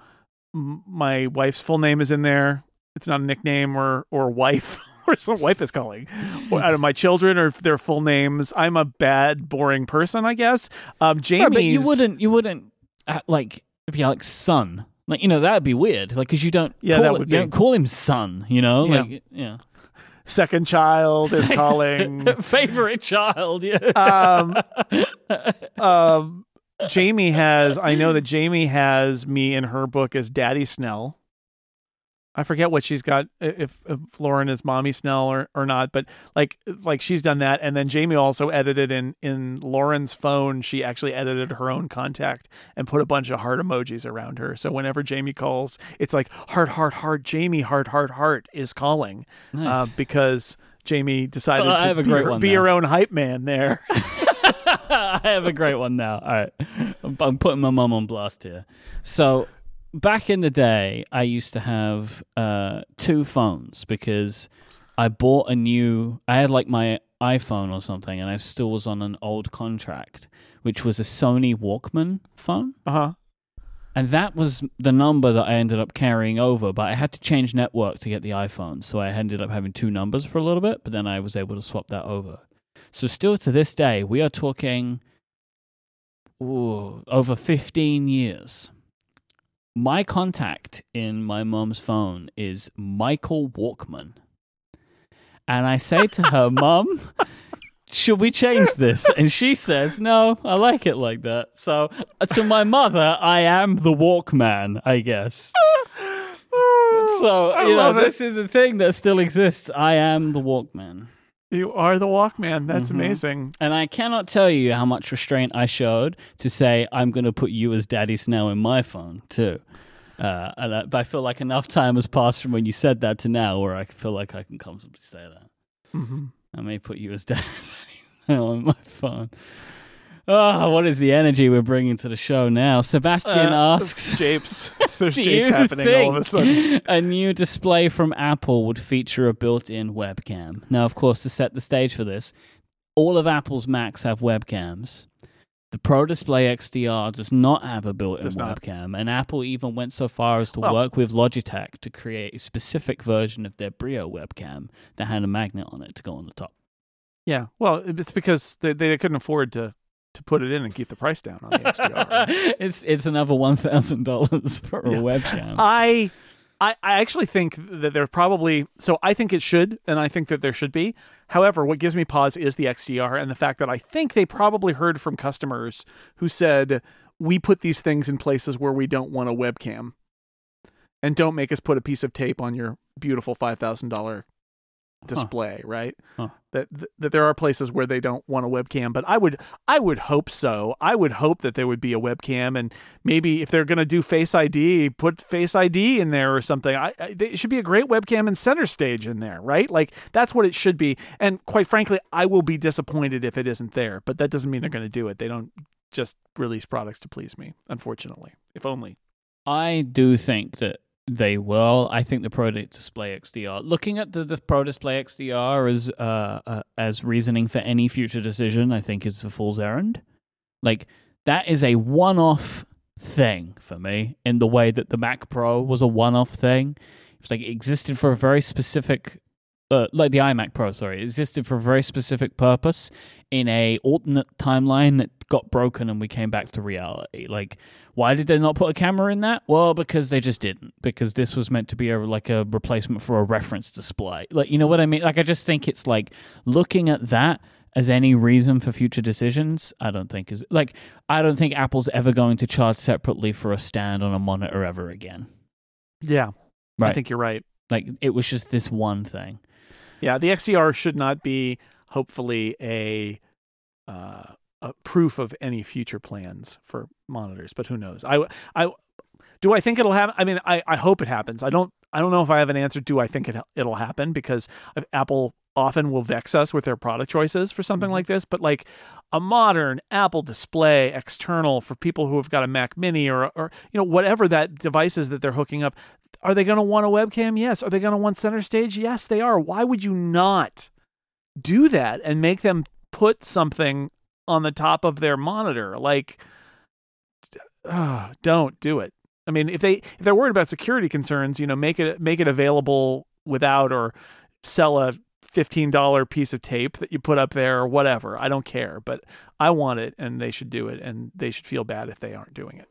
my wife's full name is in there. It's not a nickname or or wife. <laughs> Or some wife is calling or out of my children or their full names. I'm a bad, boring person, I guess. Um. Right, but you wouldn't, you wouldn't uh, like if you're like son, like you know that'd be weird, like because you don't, Yeah, call that it- would you don't call him son, you know, Yeah. like yeah, second child is <laughs> calling. <laughs> favorite child, yeah. um, um, Jamie has. I know that Jamie has me in her book as Daddy Snell. I forget what she's got if, if Lauren is Mommy Snell or, or not, but like like she's done that, and then Jamie also edited in in Lauren's phone. She actually edited her own contact and put a bunch of heart emojis around her. So whenever Jamie calls, it's like heart heart heart. Jamie heart heart heart is calling nice. uh, because Jamie decided Well, to be, her, one be her own hype man there. <laughs> <laughs> I have a great one now. All right. I'm, I'm putting my mom on blast here. So, back in the day, I used to have uh, two phones because I bought a new, I had like my iPhone or something, and I still was on an old contract, which was a Sony Walkman phone. Uh huh. And that was the number that I ended up carrying over, but I had to change network to get the iPhone. So I ended up having two numbers for a little bit, but then I was able to swap that over. So still to this day, we are talking ooh, over 15 years. My contact in my mom's phone is Michael Walkman. And I say to her, <laughs> Mom, should we change this? And she says, no, I like it like that. So uh, to my mother, I am the Walkman, I guess. <laughs> So, you know, it. this is a thing that still exists. I am the Walkman. You are the Walkman. That's Mhm. amazing. And I cannot tell you how much restraint I showed to say, I'm going to put you as Daddy Snow in my phone, too. Uh, and I, but I feel like enough time has passed from when you said that to now where I feel like I can comfortably say that. hmm I may put you as Daddy <laughs> Snow on my phone. Oh, what is the energy we're bringing to the show now? Sebastian Uh, asks. <laughs> Japes. <laughs> <laughs> There's japes happening all of a sudden. a new display from Apple would feature a built-in webcam. Now, of course, to set the stage for this, all of Apple's Macs have webcams. The Pro Display XDR does not have a built-in Does not. webcam, and Apple even went so far as to Well- work with Logitech to create a specific version of their Brio webcam that had a magnet on it to go on the top. Yeah. Well, it's because they, they couldn't afford to to put it in and keep the price down on the XDR. <laughs> it's it's another one thousand dollars for a webcam. I, I I actually think that there probably so I think it should and I think that there should be. However, what gives me pause is the XDR and the fact that I think they probably heard from customers who said we put these things in places where we don't want a webcam. And don't make us put a piece of tape on your beautiful $5,000 display, right? Huh. That that there are places where they don't want a webcam, but I would I would hope so. I would hope that there would be a webcam, and maybe if they're going to do Face ID, put Face ID in there or something. I, I it should be a great webcam and center stage in there, right? Like that's what it should be. And quite frankly, I will be disappointed if it isn't there. But that doesn't mean they're going to do it. They don't just release products to please me, unfortunately. If only. I do think that they will. I think the Pro Display XDR, looking at the, the Pro Display XDR as uh, uh, as reasoning for any future decision, I think is a fool's errand. Like that is a one-off thing for me in the way that the Mac Pro was a one-off thing. It's like it existed for a very specific, uh, like the iMac Pro. Sorry, it existed for a very specific purpose in a alternate timeline that got broken, and we came back to reality. Like why did they not put a camera in that? Well, because they just didn't. Because this was meant to be a like a replacement for a reference display. Like you know what I mean? Like I just think it's like looking at that as any reason for future decisions. I don't think is like I don't think Apple's ever going to charge separately for a stand on a monitor ever again. Yeah, I think you're right. Like it was just this one thing. Yeah, the XDR should not be hopefully a uh, a proof of any future plans for monitors, but who knows? I I do I think it'll happen? I mean, I, I hope it happens. I don't I don't know if I have an answer. Do I think it it'll happen? Because Apple often will vex us with their product choices for something like this, but like a modern Apple display external for people who have got a Mac Mini or or you know whatever that device is that they're hooking up, are they going to want a webcam? Yes. Are they going to want center stage? Yes, they are. Why would you not do that and make them put something on the top of their monitor? Like, don't do it. I mean, if they if they're worried about security concerns, you know, make it make it available without or sell a fifteen dollar piece of tape that you put up there or whatever. I don't care, but I want it, and they should do it, and they should feel bad if they aren't doing it.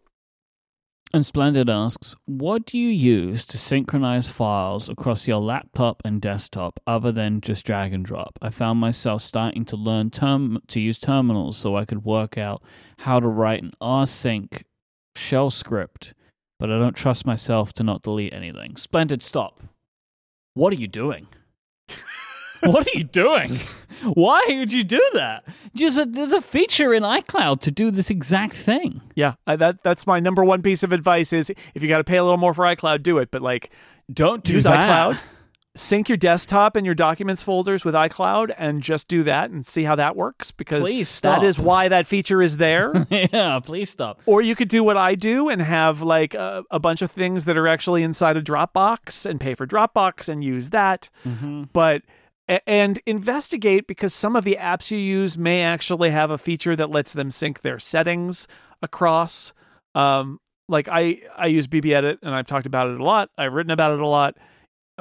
And Splendid asks, what do you use to synchronize files across your laptop and desktop other than just drag and drop? I found myself starting to learn term to use terminals so I could work out how to write an rsync shell script, but I don't trust myself to not delete anything. Splendid, stop. What are you doing? What are you doing? <laughs> Why would you do that? Just a, there's a feature in iCloud to do this exact thing. Yeah, I, that that's my number one piece of advice: is if you got to pay a little more for iCloud, do it. But like, Don't do use that. iCloud. sync your desktop and your documents folders with iCloud and just do that and see how that works because Please stop. that is why that feature is there. <laughs> yeah, please stop. or you could do what I do and have like a, a bunch of things that are actually inside of Dropbox and pay for Dropbox and use that. Mm-hmm. But and investigate because some of the apps you use may actually have a feature that lets them sync their settings across. Um, like I I use BBEdit and I've talked about it a lot. I've written about it a lot,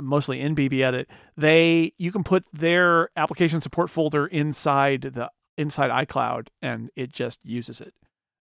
mostly in BBEdit. They you can put their application support folder inside the inside iCloud and it just uses it.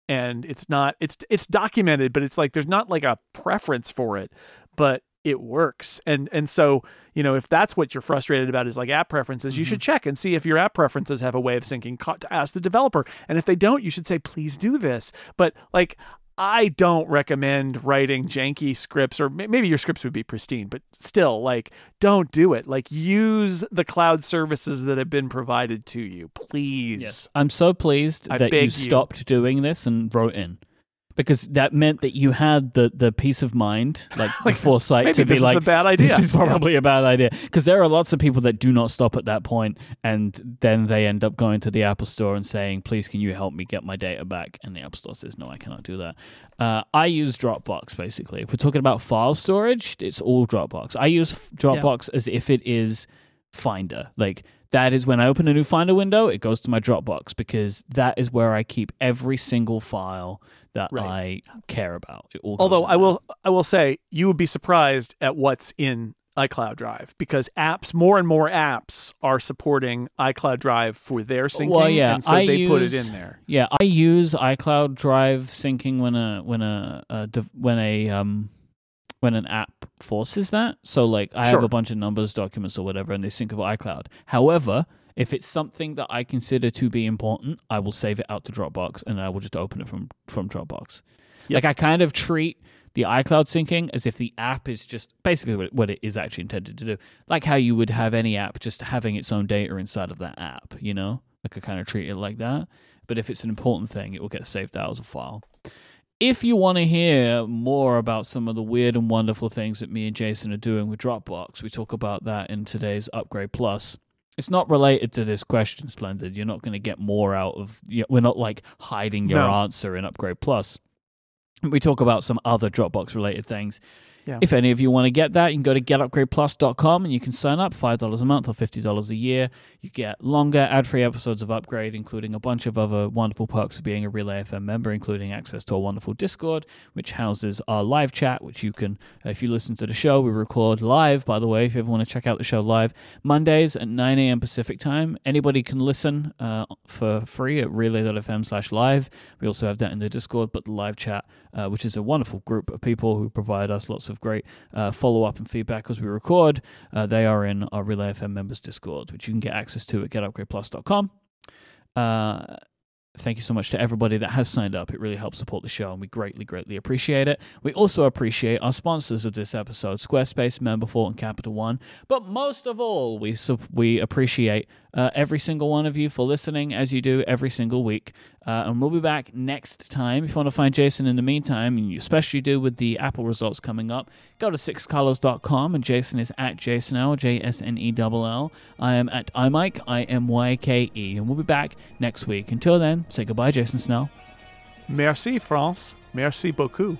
And it's not it's it's documented, but it's like there's not like a preference for it, but it works. And and so, you know, if that's what you're frustrated about is like app preferences, you should mm-hmm. check and see if your app preferences have a way of syncing. To Ask the developer, and if they don't, you should say, "Please do this." But like, I don't recommend writing janky scripts, or maybe your scripts would be pristine, but still, like, don't do it. Like, use the cloud services that have been provided to you, please. Yes, I'm so pleased I that you you. stopped doing this and wrote in. Because that meant that you had the, the peace of mind, like, <laughs> the foresight to be like, this is like, a bad idea. This is Yeah. probably a bad idea. Because there are lots of people that do not stop at that point, and then they end up going to the Apple Store and saying, "Please, can you help me get my data back?" And the Apple Store says, "No, I cannot do that." Uh, I use Dropbox basically. If we're talking about file storage, it's all Dropbox. I use Dropbox as if it is Finder. Like that is when I open a new Finder window, it goes to my Dropbox because that is where I keep every single file that Right. I care about. Although I will, I will say you would be surprised at what's in iCloud Drive because apps, more and more apps are supporting iCloud Drive for their syncing, Well, yeah, and so I they put it use- in there. Yeah, I use iCloud Drive syncing when a when a, a when a um when an app forces that. So like I have a bunch of numbers, documents, or whatever, and they sync with iCloud. However, if it's something that I consider to be important, I will save it out to Dropbox and I will just open it from from Dropbox. Yep. Like I kind of treat the iCloud syncing as if the app is just basically what, what it is actually intended to do. Like how you would have any app just having its own data inside of that app, you know? Like I kind of treat it like that. But if it's an important thing, it will get saved out as a file. If you want to hear more about some of the weird and wonderful things that me and Jason are doing with Dropbox, we talk about that in today's Upgrade Plus. It's not related to this question, Splendid. You're not going to get more out of. you- We're not like hiding your No. answer in Upgrade Plus. We talk about some other Dropbox related things. Yeah. If any of you want to get that, you can go to getupgradeplus.com and you can sign up $5 a month or $50 a year. You get longer ad free episodes of Upgrade, including a bunch of other wonderful perks of being a Relay FM member, including access to a wonderful Discord, which houses our live chat, which you can, if you listen to the show, we record live, by the way, if you ever want to check out the show live, Mondays at 9 a.m. Pacific time. Anybody can listen uh, for free at relay.fm slash live. We also have that in the Discord, but the live chat, uh, which is a wonderful group of people who provide us lots of great uh, follow up and feedback as we record, uh, they are in our Relay FM members Discord, which you can get access to at getupgradeplus.com. Uh, thank you so much to everybody that has signed up. It really helps support the show, and we greatly, greatly appreciate it. We also appreciate our sponsors of this episode, Squarespace, Memberful, and Capital One. But most of all, we we appreciate uh, every single one of you for listening, as you do every single week. Uh, and we'll be back next time. If you want to find Jason in the meantime, and you especially do with the Apple results coming up, go to sixcolors.com. And Jason is at Jason L, J S N E L L. I am at iMyke, I M Y K E. And we'll be back next week. Until then, say goodbye, Jason Snell. Merci, France. Merci beaucoup.